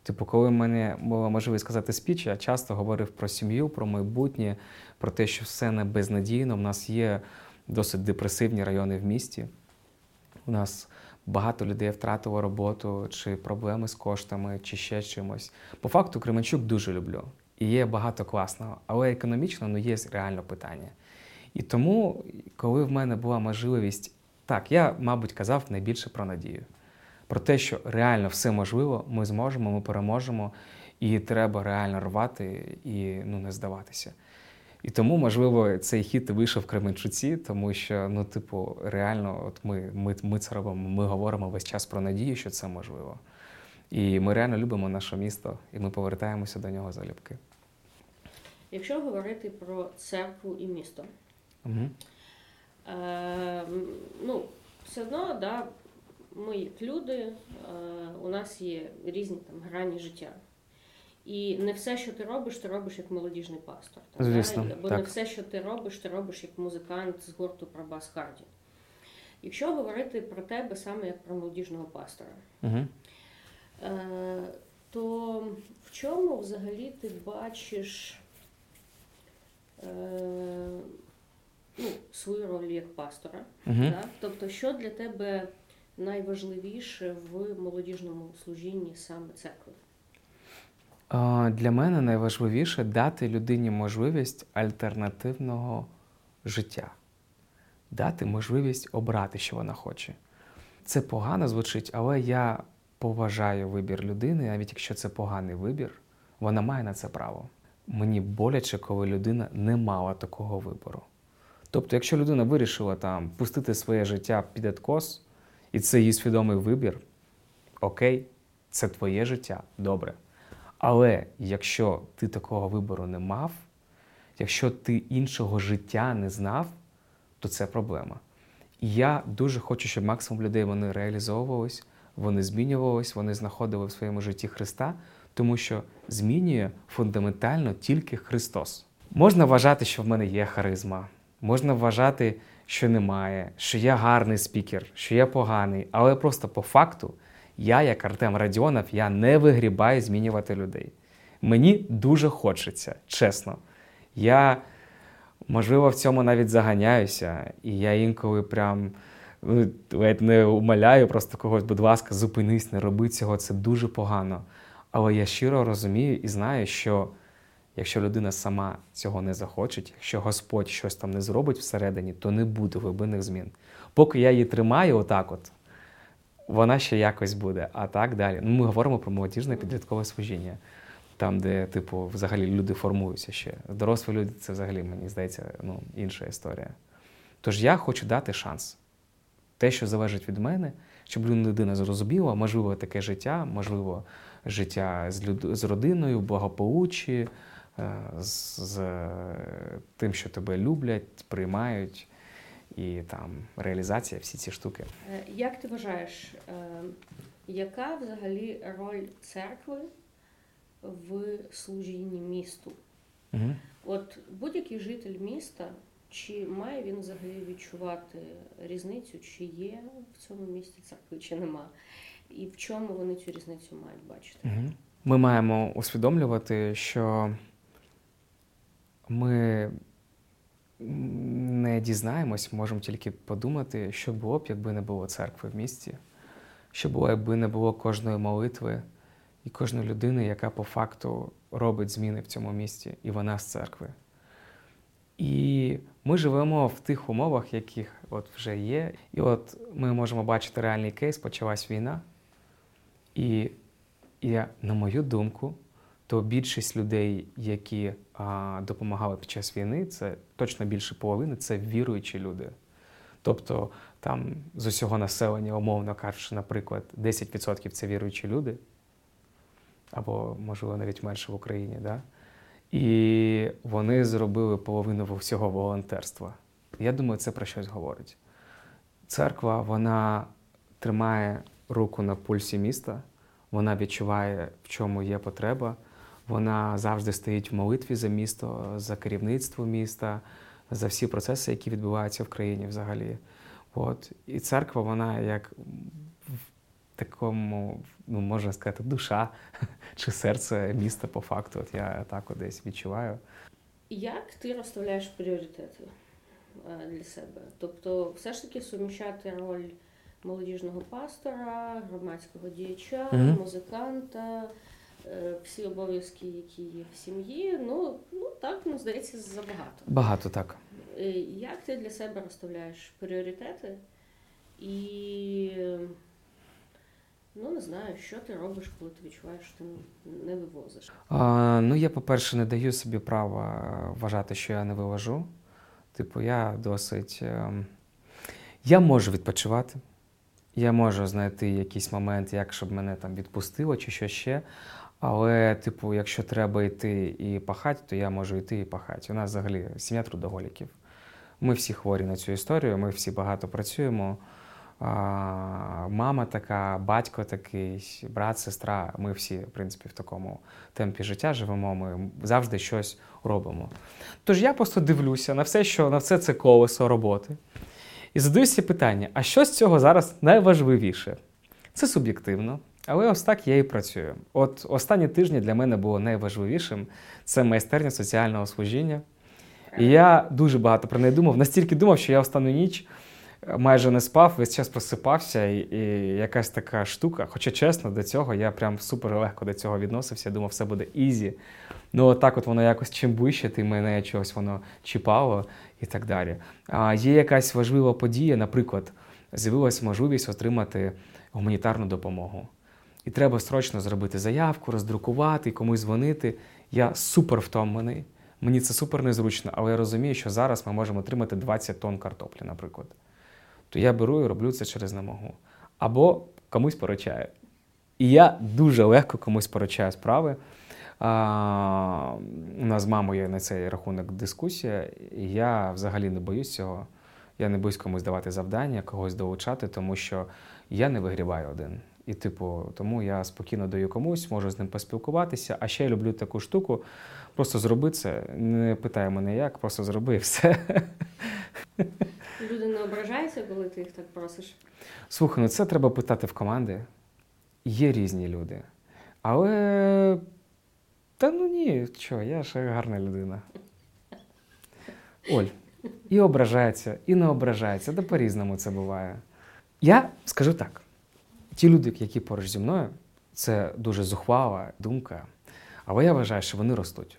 Типу, коли в мене була можливість сказати спіч, я часто говорив про сім'ю, про майбутнє, про те, що все не безнадійно. У нас є досить депресивні райони в місті. У нас багато людей втратило роботу, чи проблеми з коштами, чи ще чимось. По факту, Кременчук дуже люблю. І є багато класного, але економічно ну, є реально питання. І тому, коли в мене була можливість, так, я, мабуть, казав найбільше про надію про те, що реально все можливо, ми зможемо, ми переможемо, і треба реально рвати і ну, не здаватися. І тому, можливо, цей хіт вийшов в Кременчуці, тому що, ну, типу, реально, от ми, ми, ми це робимо, ми говоримо весь час про надію, що це можливо. І ми реально любимо наше місто, і ми повертаємося до нього залюбки. Якщо говорити про церкву і місто, Угу. е, ну, все одно, да, ми як люди, е, у нас є різні там грані життя. І не все, що ти робиш, ти робиш як молодіжний пастор. так. Звісно, І- Або не все, що ти робиш, ти робиш як музикант з гурту Прабас Харді. Якщо говорити про тебе саме як про молодіжного пастора, Угу. То в чому взагалі ти бачиш е, ну, свою роль як пастора? Угу. Да? Тобто, що для тебе найважливіше в молодіжному служінні саме церкви? Для мене найважливіше дати людині можливість альтернативного життя, дати можливість обрати, що вона хоче. Це погано звучить, але я поважаю вибір людини, навіть якщо це поганий вибір, вона має на це право. Мені боляче, коли людина не мала такого вибору. Тобто, якщо людина вирішила там пустити своє життя під откос, і це її свідомий вибір, окей, це твоє життя, добре. Але якщо ти такого вибору не мав, якщо ти іншого життя не знав, то це проблема. І я дуже хочу, щоб максимум людей вони реалізовувались, вони змінювались, вони знаходили в своєму житті Христа, тому що змінює фундаментально тільки Христос. Можна вважати, що в мене є харизма, можна вважати, що немає, що я гарний спікер, що я поганий, але просто по факту я, як Артем Радіонов, я не вигрібаю змінювати людей. Мені дуже хочеться, чесно. Я, можливо, в цьому навіть заганяюся, і я інколи прям ну, ледь не умоляю просто когось, будь ласка, зупинись, не роби цього, це дуже погано. Але я щиро розумію і знаю, що якщо людина сама цього не захоче, якщо Господь щось там не зробить всередині, то не буде глибинних змін. Поки я її тримаю отак от, вона ще якось буде. А так далі. Ну, ми говоримо про молодіжне підліткове служіння, там, де, типу, взагалі люди формуються ще. Дорослі люди це взагалі, мені здається, ну, інша історія. Тож я хочу дати шанс. Те, що залежить від мене, щоб людина зрозуміла, можливо, таке життя, можливо, життя з, люд... з родиною, благополуччі, з, з е, тим, що тебе люблять, приймають, і там реалізація, всі ці штуки. Е, Як ти вважаєш, е, яка взагалі роль церкви в служінні місту? Угу. От будь-який житель міста, чи має він взагалі відчувати різницю, чи є в цьому місті церкви, чи нема? І в чому вони цю різницю мають бачити? Угу. Ми маємо усвідомлювати, що ми не дізнаємось, можемо тільки подумати, що було б, якби не було церкви в місті, що було, якби не було кожної молитви і кожної людини, яка по факту робить зміни в цьому місті, і вона з церкви. І ми живемо в тих умовах, яких от вже є. І от ми можемо бачити реальний кейс, почалась війна. І, і на мою думку, то більшість людей, які а, допомагали під час війни, це точно більше половини, це віруючі люди. Тобто там з усього населення, умовно кажучи, наприклад, 10% це віруючі люди, або, можливо, навіть менше в Україні. Да? І вони зробили половину всього волонтерства. Я думаю, це про щось говорить. Церква, вона тримає руку на пульсі міста, вона відчуває, в чому є потреба. Вона завжди стоїть в молитві за місто, за керівництво міста, за всі процеси, які відбуваються в країні взагалі. От. І церква, вона як в такому, ну можна сказати, душа [LAUGHS] чи серце міста по факту. От я так десь відчуваю. Як ти розставляєш пріоритети е, для себе? Тобто, все ж таки суміщати роль молодіжного пастора, громадського діяча, Мгм. музиканта, е, всі обов'язки, які є в сім'ї. Ну, ну так, ну, здається, забагато. Багато так. Е, Як ти для себе розставляєш пріоритети? І е, ну не знаю, що ти робиш, коли ти відчуваєш, що ти не вивозиш. А, ну, я, по-перше, не даю собі права вважати, що я не вивожу. Типу, я досить. ем, Я можу відпочивати. Я можу знайти якийсь момент, як щоб мене там відпустило чи що ще. Але, типу, якщо треба йти і пахати, то я можу йти і пахати. У нас взагалі сім'я трудоголіків. Ми всі хворі на цю історію, ми всі багато працюємо. А, мама така, батько такий, брат, сестра. Ми всі, в принципі, в такому темпі життя живемо. Ми завжди щось робимо. Тож я просто дивлюся на все, що на все це колесо роботи. І задаюся питання: а що з цього зараз найважливіше? Це суб'єктивно, але ось так я і працюю. От останні тижні для мене було найважливішим це майстерня соціального служіння. І я дуже багато про неї думав, настільки думав, що я останню ніч е, майже не спав, весь час просипався, і, і якась така штука. Хоча чесно, до цього я прям супер легко до цього відносився, думав, все буде easy. Ну, от от воно якось чим ближче, тим мене чогось воно чіпало і так далі. А є якась важлива подія, наприклад, з'явилася можливість отримати гуманітарну допомогу. І треба срочно зробити заявку, роздрукувати, комусь дзвонити. Я супер втомлений. Мені це супер незручно, але я розумію, що зараз ми можемо отримати 20 тонн картоплі, наприклад. То я беру і роблю це через немогу. Або комусь поручаю. І я дуже легко комусь поручаю справи. А, у нас з мамою є на цей рахунок дискусія, і я взагалі не боюсь цього. Я не боюсь комусь давати завдання, когось долучати, тому що я не вигрібаю один. І, типу, тому я спокійно даю комусь, можу з ним поспілкуватися. А ще я люблю таку штуку. Просто зроби це, не питай мене як, просто зроби і все. Люди не ображаються, коли ти їх так просиш. Слухай, ну це треба питати в команди. Є різні люди. Але. Та ну ні, що, я ще гарна людина. Оль, і ображається, і не ображається, да по-різному це буває. Я скажу так: ті люди, які поруч зі мною, це дуже зухвала думка, але я вважаю, що вони ростуть.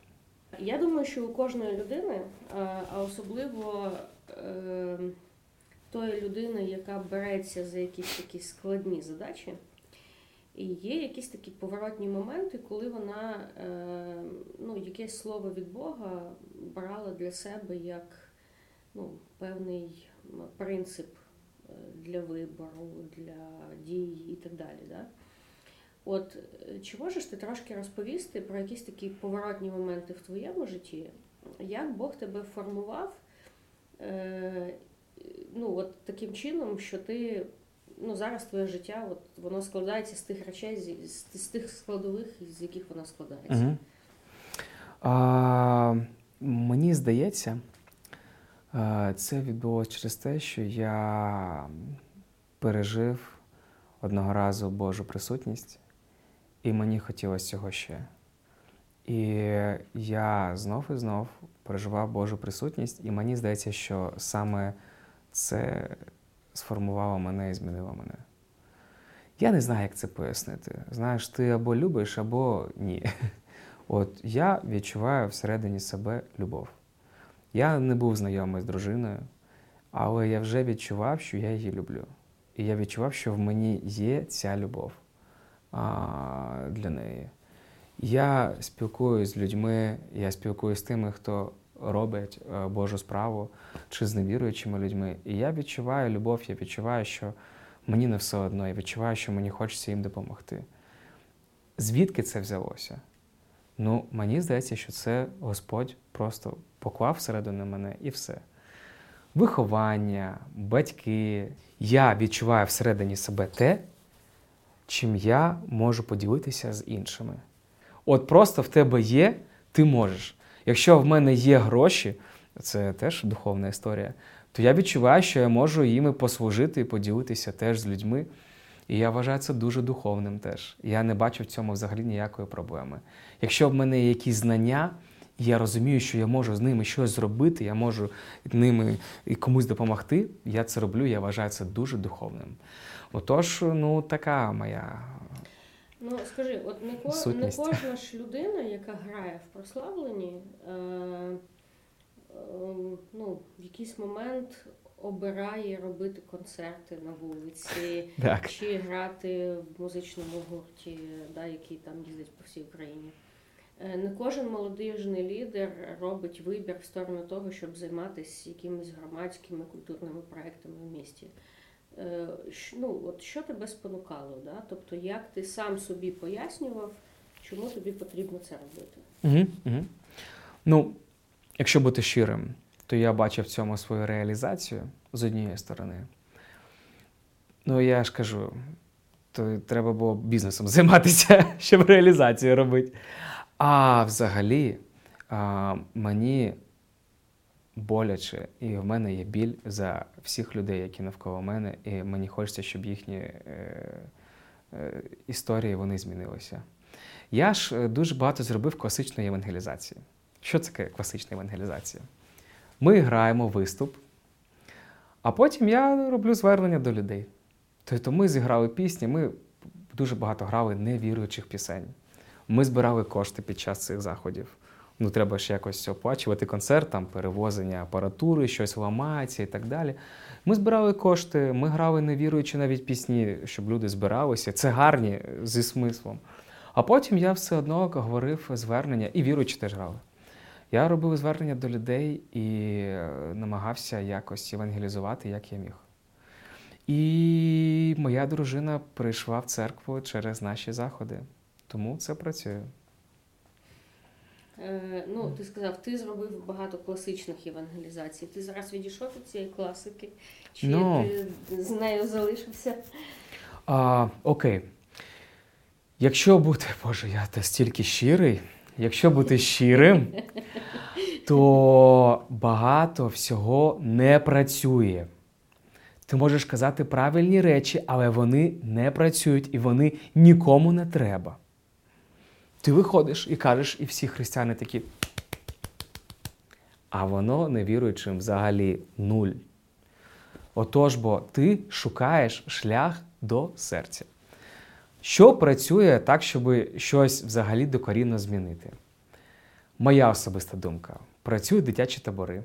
Я думаю, що у кожної людини, а а особливо е, тої людини, яка береться за якісь такі складні задачі, є якісь такі поворотні моменти, коли вона е, ну, якесь слово від Бога брала для себе як ну, певний принцип е, для вибору, для дій і так далі. Да? От е, чи можеш ти трошки розповісти про якісь такі поворотні моменти в твоєму житті? Як Бог тебе формував е, ну, от таким чином, що ти ну, зараз твоє життя от, воно складається з тих речей, з, з, з тих складових, з яких воно складається? Угу. А, Мені здається, це відбулося через те, що я пережив одного разу Божу присутність. І мені хотілося цього ще. І я знов і знов переживав Божу присутність, і мені здається, що саме це сформувало мене і змінило мене. Я не знаю, як це пояснити. Знаєш, ти або любиш, або ні. [LAUGHS] От я відчуваю всередині себе любов. Я не був знайомий з дружиною, але я вже відчував, що я її люблю. І я відчував, що в мені є ця любов а, для неї. Я спілкуюся з людьми, я спілкуюся з тими, хто робить е, Божу справу чи з невіруючими людьми. І я відчуваю любов, я відчуваю, що мені не все одно, я відчуваю, що мені хочеться їм допомогти. Звідки це взялося? Ну, мені здається, що це Господь просто поклав всередину мене і все. Виховання, батьки. Я відчуваю всередині себе те, чим я можу поділитися з іншими. От просто в тебе є, ти можеш. Якщо в мене є гроші, це теж духовна історія, то я відчуваю, що я можу їми послужити і поділитися теж з людьми. І я вважаю це дуже духовним теж. Я не бачу в цьому взагалі ніякої проблеми. Якщо в мене є якісь знання, і я розумію, що я можу з ними щось зробити, я можу ними і комусь допомогти, я це роблю, я вважаю це дуже духовним. Отож, ну така моя. Ну скажи, от не, ко... не кожна ж людина, яка грає в прославленні, е... Е... ну, в якийсь момент обирає робити концерти на вулиці, [LAUGHS] Так. чи грати в музичному гурті, да, який там їздить по всій Україні. Е, Не кожен молодіжний лідер робить вибір в сторону того, щоб займатися якимись громадськими культурними проектами в місті. Е, Ну, от що тебе спонукало? Да? Тобто, як ти сам собі пояснював, чому тобі потрібно це робити? Угу, угу. Ну, якщо бути щирим, то я бачив в цьому свою реалізацію з однієї сторони. Ну, я ж кажу, то треба було бізнесом [LAUGHS] займатися, щоб реалізацію робити. А взагалі, а, мені боляче, і в мене є біль за всіх людей, які навколо мене, і мені хочеться, щоб їхні е, е, історії вони змінилися. Я ж е, дуже багато зробив класичної евангелізації. Що таке класична евангелізація? Ми граємо виступ, а потім я роблю звернення до людей. Тобто ми зіграли пісні, ми дуже багато грали невіруючих пісень. Ми збирали кошти під час цих заходів. Ну, треба ж якось оплачувати концерт, там перевозення апаратури, щось ламається і так далі. Ми збирали кошти, ми грали невіруючі навіть пісні, щоб люди збиралися. Це гарні зі смислом. А потім я все одно говорив звернення, і віруючі теж грали. Я робив звернення до людей і е, намагався якось евангелізувати, як я міг. І моя дружина прийшла в церкву через наші заходи. Тому це працює. Е, ну, ти сказав, ти зробив багато класичних евангелізацій. Ти зараз відійшов від цієї класики? Чи Ну. ти з нею залишився? А, окей. Якщо бути, [LAUGHS] Боже, я настільки щирий, якщо бути щирим, то багато всього не працює. Ти можеш казати правильні речі, але вони не працюють і вони нікому не треба. Ти виходиш і кажеш, і всі християни такі. А воно невіруючим взагалі нуль. Отож, бо ти шукаєш шлях до серця. Що працює так, щоб щось взагалі докорінно змінити? Моя особиста думка: працюють дитячі табори,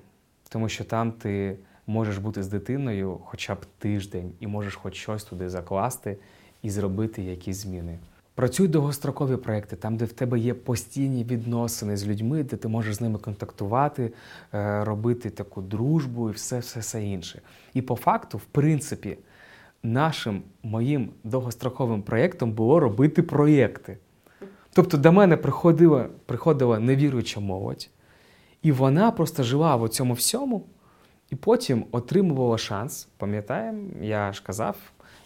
тому що там ти можеш бути з дитиною хоча б тиждень і можеш хоч щось туди закласти і зробити якісь зміни. Працюють довгострокові проекти, там, де в тебе є постійні відносини з людьми, де ти можеш з ними контактувати, е, робити таку дружбу і все, все, все інше. І по факту, в принципі, нашим моїм довгостроковим проєктом було робити проєкти. Тобто до мене приходила, приходила невіруюча молодь, і вона просто жила в цьому всьому, і потім отримувала шанс. Пам'ятаємо, я ж казав,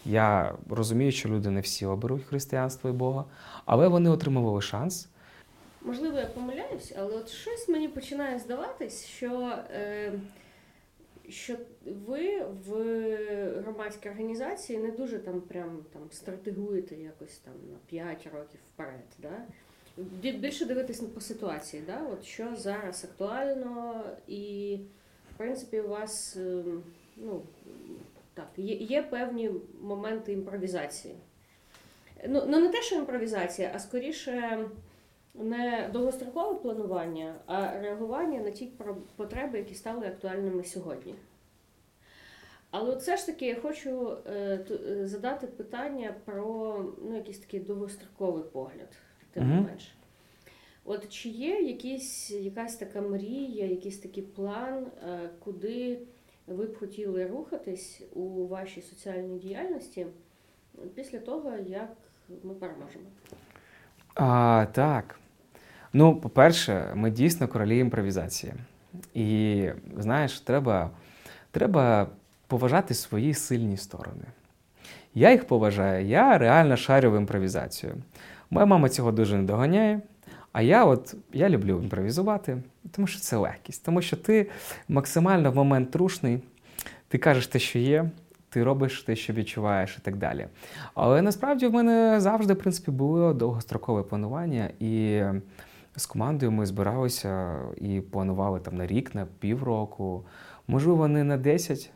я розумію, що люди не всі оберуть християнство і Бога, але вони отримували шанс. Можливо, я помиляюсь, але от щось мені починає здаватись, що, е, що ви в громадській організації не дуже там прям там стратегуєте якось там на 5 років вперед. Да? Більше дивитись по ситуації, да? от що зараз актуально, і в принципі у вас ем, ну, так, є, є певні моменти імпровізації. Ну, ну не те, що імпровізація, а скоріше не довгострокове планування, а реагування на ті потреби, які стали актуальними сьогодні. Але все ж таки я хочу е, е, задати питання про ну, якийсь такий довгостроковий погляд, тим не Мгм. менше. От чи є якісь, якась така мрія, якийсь такий план, е, куди ви б хотіли рухатись у вашій соціальній діяльності після того, як ми переможемо? А, так. Ну, по-перше, ми дійсно королі імпровізації. І знаєш, треба, треба поважати свої сильні сторони. Я їх поважаю, я реально шарю в імпровізацію. Моя мама цього дуже не доганяє. А я от я люблю імпровізувати, тому що це легкість, тому що ти максимально в момент трушний, ти кажеш те, що є, ти робиш те, що відчуваєш, і так далі. Але насправді в мене завжди, в принципі, було довгострокове планування, і з командою ми збиралися і планували там на рік, на півроку, можливо, не на 10,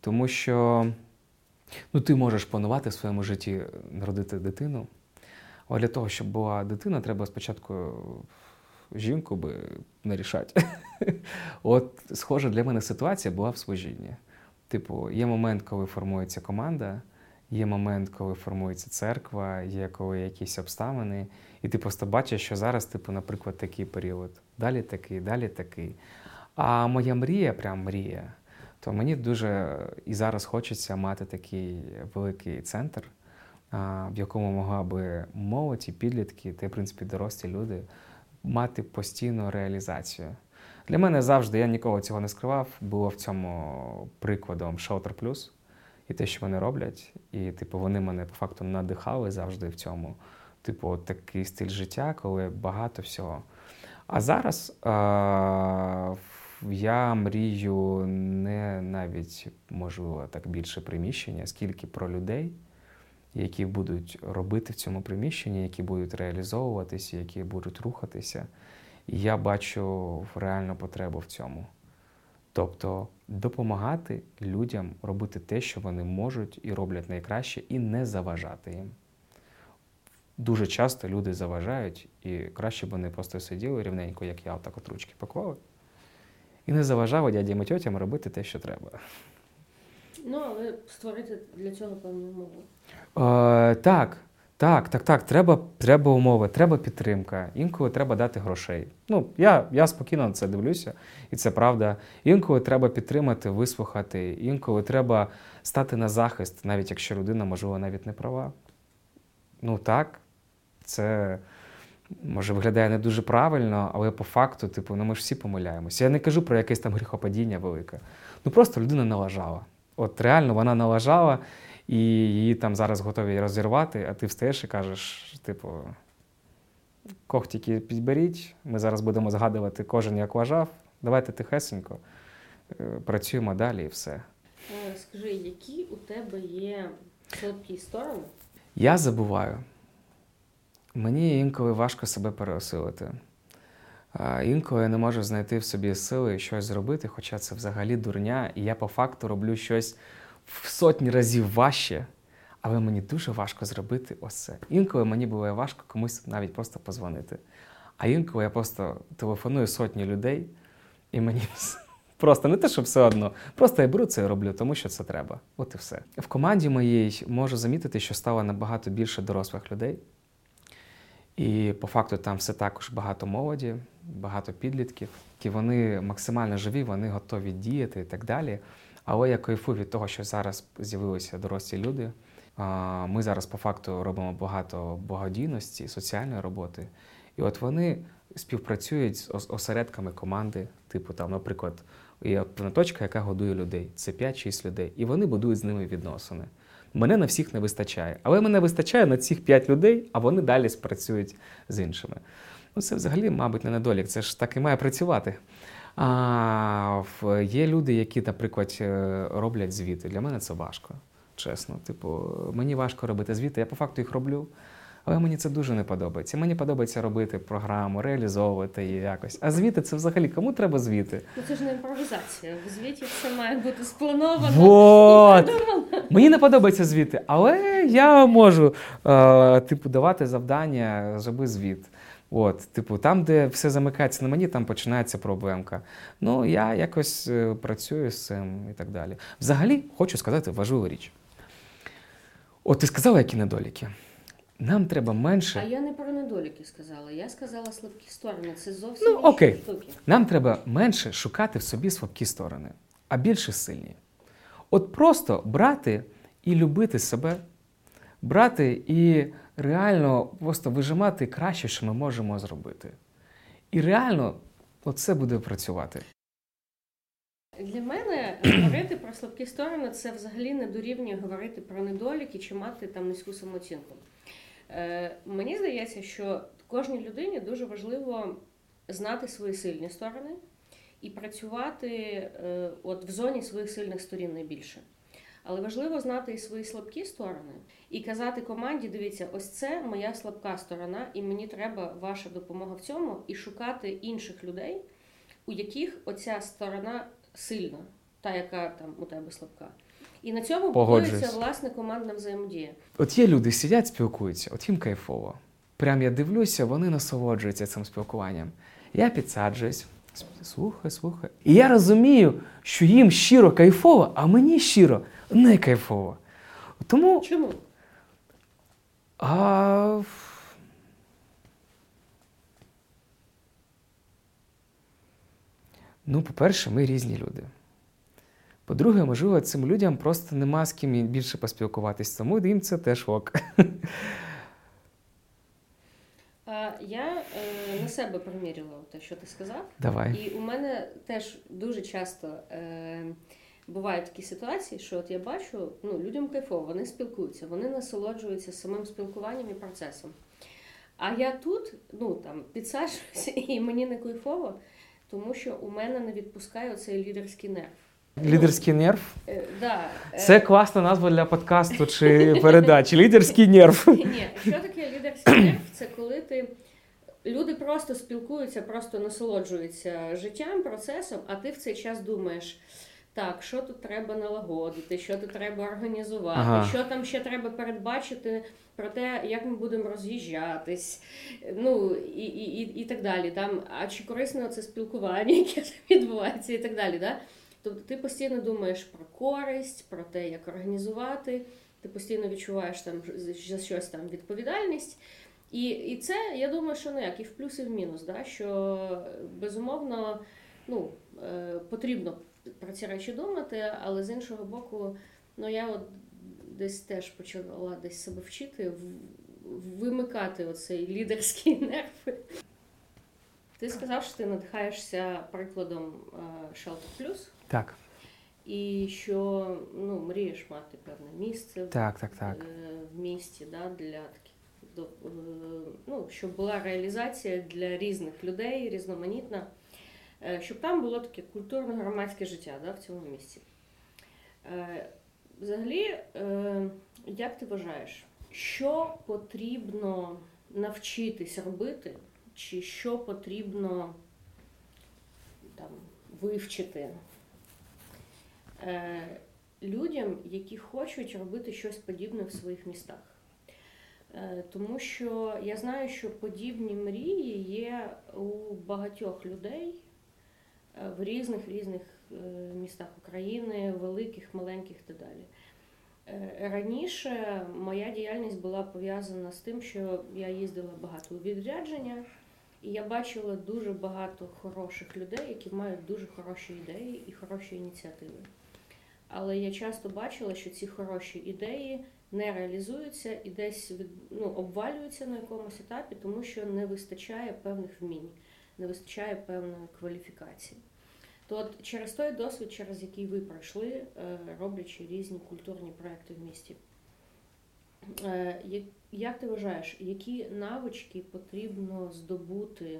тому що ну, ти можеш планувати в своєму житті народити дитину. Але для того, щоб була дитина, треба спочатку жінку би нарішати. [LAUGHS] От, схожа для мене ситуація була в служінні. Типу, є момент, коли формується команда, є момент, коли формується церква, є коли якісь обставини, і ти просто бачиш, що зараз, типу, наприклад, такий період, далі такий, далі такий. А моя мрія, прям мрія, то мені дуже і зараз хочеться мати такий великий центр, в якому могла би молодь і підлітки, та в принципі, дорослі люди мати постійну реалізацію. Для мене завжди, я ніколи цього не скривав, було в цьому прикладом Shelter Plus і те, що вони роблять. І, типу, вони мене по факту надихали завжди в цьому. Типу, такий стиль життя, коли багато всього. А зараз е- я мрію не навіть, можливо, так більше приміщення, скільки про людей, які будуть робити в цьому приміщенні, які будуть реалізовуватися, які будуть рухатися. І я бачу реальну потребу в цьому. Тобто допомагати людям робити те, що вони можуть і роблять найкраще, і не заважати їм. Дуже часто люди заважають, і краще б вони просто сиділи рівненько, як я, отак от ручки поклали, і не заважали дядям і тьотям робити те, що треба. Ну, але створити для цього певну умову. Е, так, так, так, так. Треба, треба умови, треба підтримка. Інколи треба дати грошей. Ну, я, я спокійно на це дивлюся, і це правда. Інколи треба підтримати, вислухати, інколи треба стати на захист, навіть якщо людина, можливо, навіть не права. Ну так, це може виглядає не дуже правильно, але по факту, типу, ну ми ж всі помиляємося. Я не кажу про якесь там гріхопадіння велике. Ну просто людина налажала. От реально вона налажала, і її там зараз готові розірвати, а ти встаєш і кажеш, типу, когтики підберіть, ми зараз будемо згадувати кожен як вважав. Давайте тихесенько, е, працюємо далі і все. Е, Скажи, які у тебе є слабкі сторони? Я забуваю. Мені інколи важко себе переосилити. Інколи я не можу знайти в собі сили щось зробити, хоча це взагалі дурня, і я по факту роблю щось в сотні разів важче, але мені дуже важко зробити ось це. Інколи мені буває важко комусь навіть просто позвонити. А інколи я просто телефоную сотні людей, і мені просто не те, що все одно, просто я беру це і роблю, тому що це треба. От і все. В команді моїй можу замітити, що стало набагато більше дорослих людей. І по факту там все також багато молоді, багато підлітків, які вони максимально живі, вони готові діяти і так далі. Але я кайфую від того, що зараз з'явилися дорослі люди. Ми зараз по факту робимо багато благодійності, соціальної роботи. І от вони співпрацюють з осередками команди, типу там, наприклад, є певна точка, яка годує людей. Це 5-6 людей. І вони будують з ними відносини. Мене на всіх не вистачає. Але мене вистачає на цих 5 людей, а вони далі спрацюють з іншими. Ну, це взагалі, мабуть, не недолік. Це ж так і має працювати. А є люди, які, наприклад, е, роблять звіти. Для мене це важко, чесно. Типу, мені важко робити звіти, я по факту їх роблю. Але мені це дуже не подобається. Мені подобається робити програму, реалізовувати її якось. А звіти це взагалі кому треба звіти? Ну це ж не імпровізація. В звіті все має бути сплановано. Вот! Мені не подобаються звіти, але я можу е, типу, давати завдання, зроби звіт. От, типу, там, де все замикається на мені, там починається проблемка. Ну, я якось е, працюю з цим і так далі. Взагалі, хочу сказати важливу річ. От ти сказала, які недоліки. Нам треба менше. А я не про недоліки сказала. Я сказала слабкі сторони. Це зовсім Ну, окей. штуки. Нам треба менше шукати в собі слабкі сторони, а більше сильні. От просто брати і любити себе, брати і реально просто вижимати краще, що ми можемо зробити. І реально оце буде працювати. Для мене [CLEARS THROAT] говорити про слабкі сторони це взагалі не дорівнює говорити про недоліки чи мати там низьку самооцінку. Е, мені здається, що кожній людині дуже важливо знати свої сильні сторони і працювати е, от в зоні своїх сильних сторін найбільше. Але важливо знати і свої слабкі сторони і казати команді: дивіться, ось це моя слабка сторона, і мені треба ваша допомога в цьому, і шукати інших людей, у яких оця сторона сильна, та, яка там у тебе слабка. І на цьому будується власне командна взаємодія. От є люди, сидять, спілкуються, от їм кайфово. Прям я дивлюся, вони насолоджуються цим спілкуванням. Я підсаджуюсь, Слухай, слухай. І я розумію, що їм щиро кайфово, а мені щиро не кайфово. Тому. Чому? А... Ну, по-перше, ми різні люди. По-друге, можливо, цим людям просто нема з ким більше поспілкуватись, тому їм це теж ок. А, я е, на себе приміряла те, що ти сказав. Давай. І у мене теж дуже часто е, бувають такі ситуації, що от я бачу, ну, людям кайфово, вони спілкуються, вони насолоджуються самим спілкуванням і процесом. А я тут ну, там, підсаджуюся, [LAUGHS] і мені не кайфово, тому що у мене не відпускає оцей лідерський нерв. Лідерський нерв. Е, да, е, Це класна назва для подкасту чи передачі. Лідерський нерв. [LAUGHS] Ні, що таке лідерський нерв? Це коли ти. Люди просто спілкуються, просто насолоджуються життям, процесом, а ти в цей час думаєш, так, що тут треба налагодити, що тут треба організувати, Ага. що там ще треба передбачити про те, як ми будемо роз'їжджатись, ну і, і, і, і так далі. Там, а чи корисне це спілкування, [LAUGHS] яке там відбувається, і так далі. Да? Тобто ти постійно думаєш про користь, про те, як організувати, ти постійно відчуваєш там за щось там відповідальність. І, і це, я думаю, що ну як і в плюс, і в мінус, да? що безумовно ну, е, потрібно про ці речі думати, але з іншого боку, ну я от десь теж почала десь себе вчити, вимикати оцей лідерський [LAUGHS] нерв. Ти сказав, що ти надихаєшся прикладом е, Shelter Plus, Так, і що ну, мрієш мати певне місце так, так, так. е, в місті да, для е, ну, щоб була реалізація для різних людей, різноманітна, щоб там було таке культурно громадське життя да, в цьому місці. Е, Взагалі, е, як ти вважаєш, що потрібно навчитись робити, чи що потрібно там, вивчити е, людям, які хочуть робити щось подібне в своїх містах? Е, Тому що я знаю, що подібні мрії є у багатьох людей е, в різних різних е, містах України, великих, маленьких і так далі. Е, Раніше моя діяльність була пов'язана з тим, що я їздила багато у відрядження, і я бачила дуже багато хороших людей, які мають дуже хороші ідеї і хороші ініціативи. Але я часто бачила, що ці хороші ідеї не реалізуються і десь ну, обвалюються на якомусь етапі, тому що не вистачає певних вмінь, не вистачає певної кваліфікації. То от через той досвід, через який ви пройшли, е, роблячи різні культурні проекти в місті, е, як- ти вважаєш, які навички потрібно здобути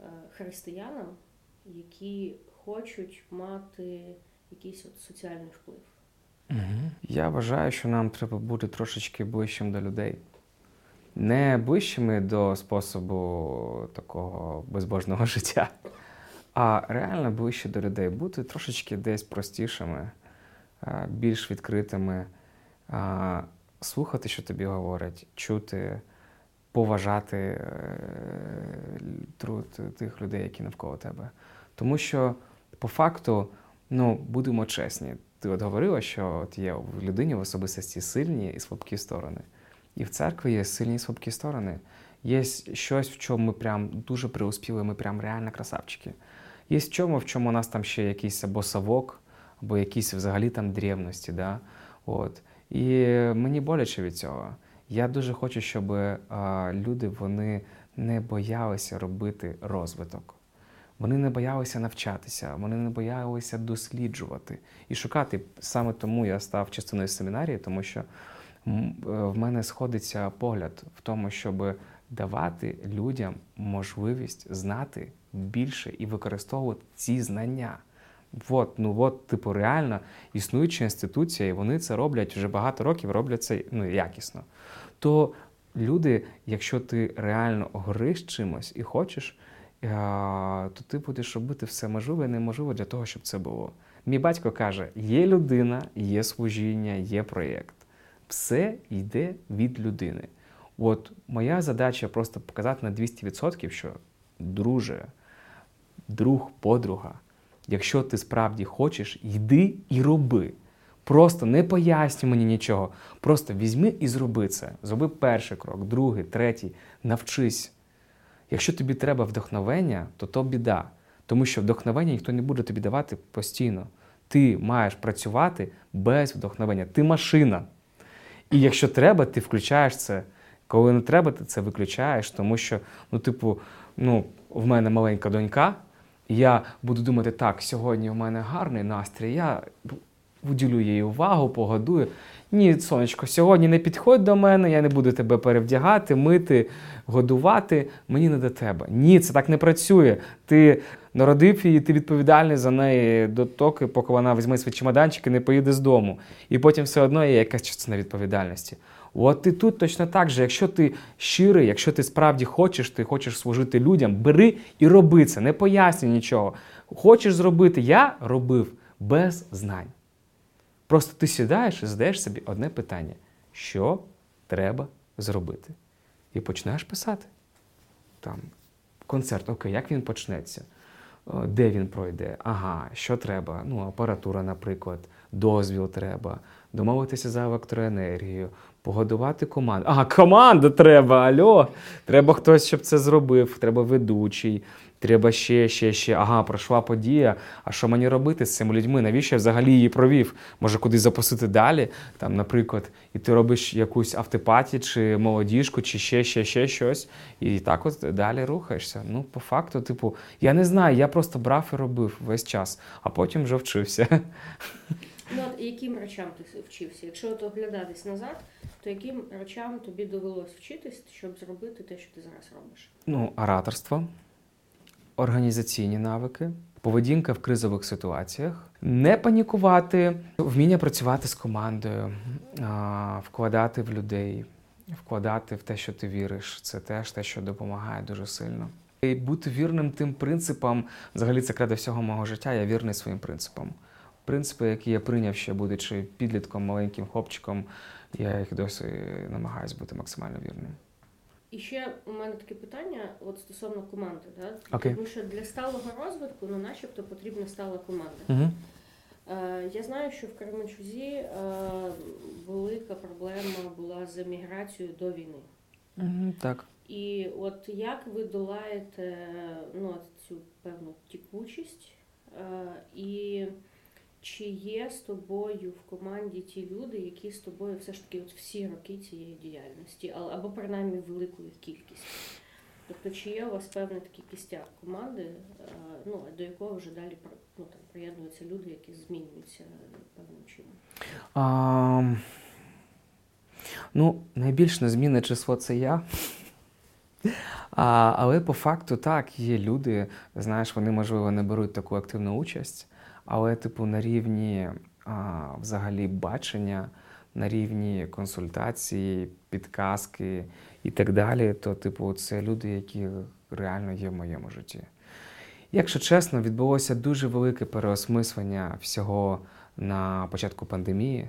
е, християнам, які хочуть мати якийсь от соціальний вплив? Я вважаю, що нам треба бути трошечки ближчим до людей. Не ближчими до способу такого безбожного [LAUGHS] життя, а реально ближче до людей. Бути трошечки десь простішими, більш відкритими, слухати, що тобі говорять, чути, поважати е, труд тих людей, які навколо тебе. Тому що по факту, ну, будемо чесні, ти от говорила, що от є в людині в особистості сильні і слабкі сторони. І в церкві є сильні і слабкі сторони. Є щось, в чому ми прям дуже преуспіли, ми прям реально красавчики. Є в чому, в чому у нас там ще якийсь або совок, або якісь взагалі там древності. Да? От. І мені боляче від цього. Я дуже хочу, щоб а, люди вони не боялися робити розвиток. Вони не боялися навчатися, вони не боялися досліджувати і шукати. Саме тому я став частиною семінарії, тому що е, в мене сходиться погляд в тому, щоб давати людям можливість знати більше і використовувати ці знання. От, ну от, типу, реально існуюча інституція, і вони це роблять вже багато років, роблять це ну, якісно. То люди, якщо ти реально гориш чимось і хочеш, е, то ти будеш робити все можливе і неможливе для того, щоб це було. Мій батько каже: є людина, є служіння, є проєкт. Все йде від людини. От моя задача просто показати на 200%, що, друже, друг, подруга. Якщо ти справді хочеш, йди і роби. Просто не пояснюй мені нічого. Просто візьми і зроби це. Зроби перший крок, другий, третій, навчись. Якщо тобі треба вдохновення, то то біда. Тому що вдохновення ніхто не буде тобі давати постійно. Ти маєш працювати без вдохновення. Ти машина. І якщо треба, ти включаєш це. Коли не треба, ти це виключаєш, тому що, ну, типу, ну, в мене маленька донька, і я буду думати, так, сьогодні у мене гарний настрій, я уділю їй увагу, погодую. Ні, сонечко, сьогодні не підходь до мене, я не буду тебе перевдягати, мити, годувати. Мені не до тебе. Ні, це так не працює. Ти народив її, ти відповідальний за неї до токи, поки вона візьме свій чемоданчик і не поїде з дому. І потім все одно є якась частина відповідальності. От і тут точно так же, якщо ти щирий, якщо ти справді хочеш, ти хочеш служити людям, бери і роби це, не пояснюй нічого. Хочеш зробити, я робив без знань. Просто ти сідаєш і задаєш собі одне питання: що треба зробити? І починаєш писати. Там, Концерт, окей, як він почнеться? Де він пройде? Ага, що треба? Ну, апаратура, наприклад, дозвіл треба, домовитися за електроенергію, погодувати команду. Ага, команда треба, альо! Треба хтось, щоб це зробив, треба ведучий. Треба ще, ще, ще. Ага, пройшла подія. А що мені робити з цими людьми? Навіщо я взагалі її провів? Може, кудись запустити далі, там, наприклад, і ти робиш якусь автопаті, чи молодіжку, чи ще, ще, ще щось. І так от далі рухаєшся. Ну, по факту, типу, я не знаю, я просто брав і робив весь час, а потім вже вчився. Ну, от яким речам ти вчився? Якщо от оглядатись назад, то яким речам тобі довелось вчитись, щоб зробити те, що ти зараз робиш? Ну, ораторство організаційні навики, поведінка в кризових ситуаціях, не панікувати, вміння працювати з командою, вкладати в людей, вкладати в те, що ти віриш. Це теж те, що допомагає дуже сильно. І бути вірним тим принципам, взагалі це кредо всього мого життя. Я вірний своїм принципам. Принципи, які я прийняв ще, будучи підлітком, маленьким хлопчиком, я їх досі намагаюся бути максимально вірним. І ще у мене таке питання от стосовно команди. Да? Okay. Тому що для сталого розвитку, ну начебто, потрібна стала команда. Uh-huh. Е, Я знаю, що в Кременчузі е, велика проблема була з еміграцією до війни. Uh-huh, так. І от як ви долаєте ну, цю певну тікучість? Е, і чи є з тобою в команді ті люди, які з тобою все ж таки от всі роки цієї діяльності, або принаймні велику кількість? Тобто, чи є у вас певний такий кістяк команди, е, ну, до якого вже далі ну, там, приєднуються люди, які змінюються певним чином? А, ну, найбільш незмінне число це я. А, Але по факту так, є люди, знаєш, вони, можливо, не беруть таку активну участь. Але, типу, на рівні а, взагалі бачення, на рівні консультації, підказки і так далі, то, типу, це люди, які реально є в моєму житті. Якщо чесно, відбулося дуже велике переосмислення всього на початку пандемії.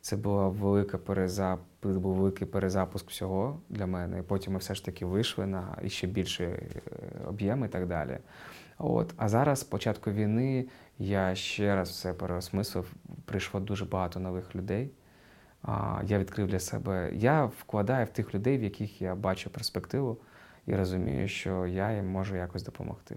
Це була велика перезап... був великий перезапуск всього для мене. Потім ми все ж таки вийшли на ще більші е, об'єми і так далі. От. А зараз, з початку війни, я ще раз все переосмислив. Прийшло дуже багато нових людей. Я відкрив для себе. Я вкладаю в тих людей, в яких я бачу перспективу, і розумію, що я їм можу якось допомогти.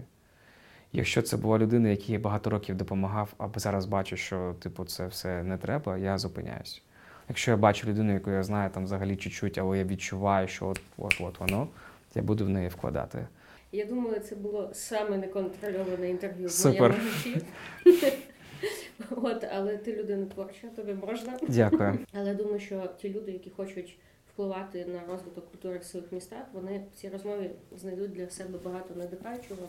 Якщо це була людина, якій я багато років допомагав, а зараз бачу, що типу, це все не треба, я зупиняюсь. Якщо я бачу людину, яку я знаю там взагалі чуть-чуть, але я відчуваю, що от от от воно, я буду в неї вкладати. Я думаю, це було саме неконтрольоване інтерв'ю в моєму житті. От, але ти людина творча, тобі можна. Дякую. [LAUGHS] Але думаю, що ті люди, які хочуть впливати на розвиток культури в своїх містах, вони в цій розмові знайдуть для себе багато надихаючого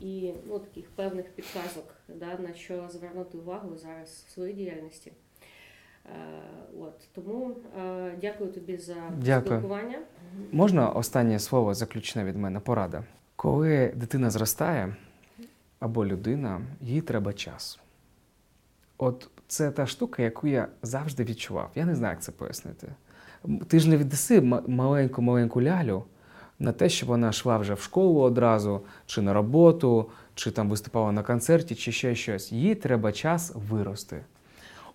і ну, таких певних підказок, да, на що звернути увагу зараз в своїй діяльності. Е, от Тому е, дякую тобі за дякую. спілкування. Можна останнє слово заключне від мене порада. Коли дитина зростає або людина, їй треба час. От це та штука, яку я завжди відчував. Я не знаю, як це пояснити. Ти ж не віддаси маленьку-маленьку лялю на те, щоб вона йшла вже в школу одразу, чи на роботу, чи там виступала на концерті, чи ще щось. Їй треба час вирости.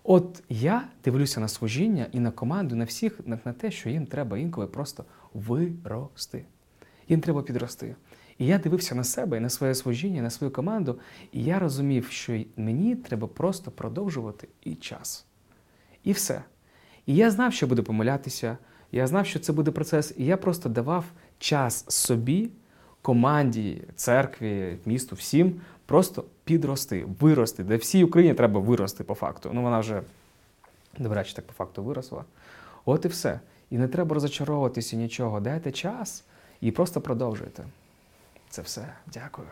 От я дивлюся на служіння і на команду, на всіх, на, те, що їм треба інколи просто вирости. Їм треба підрости. І я дивився на себе і на своє служіння, на свою команду, і я розумів, що мені треба просто продовжувати і час. І все. І я знав, що буду помилятися, я знав, що це буде процес, і я просто давав час собі, команді, церкві, місту, всім просто підрости, вирости. Де всій Україні треба вирости по факту. Ну вона вже, до речі, так по факту виросла. От і все. І не треба розочаровуватися нічого. Дайте час і просто продовжуйте. Це все. Дякую.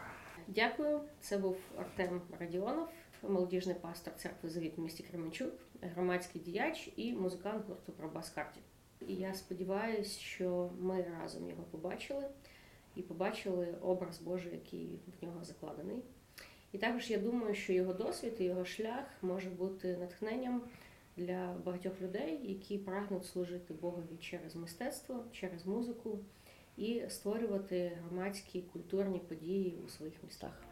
Дякую. Це був Артем Радіонов, молодіжний пастор церкви Завіт в місті Кременчук, громадський діяч і музикант гурту Пробас Карті. І я сподіваюся, що ми разом його побачили і побачили образ Божий, який в нього закладений. І також я думаю, що його досвід і його шлях може бути натхненням для багатьох людей, які прагнуть служити Богові через мистецтво, через музику і створювати громадські культурні події у своїх містах.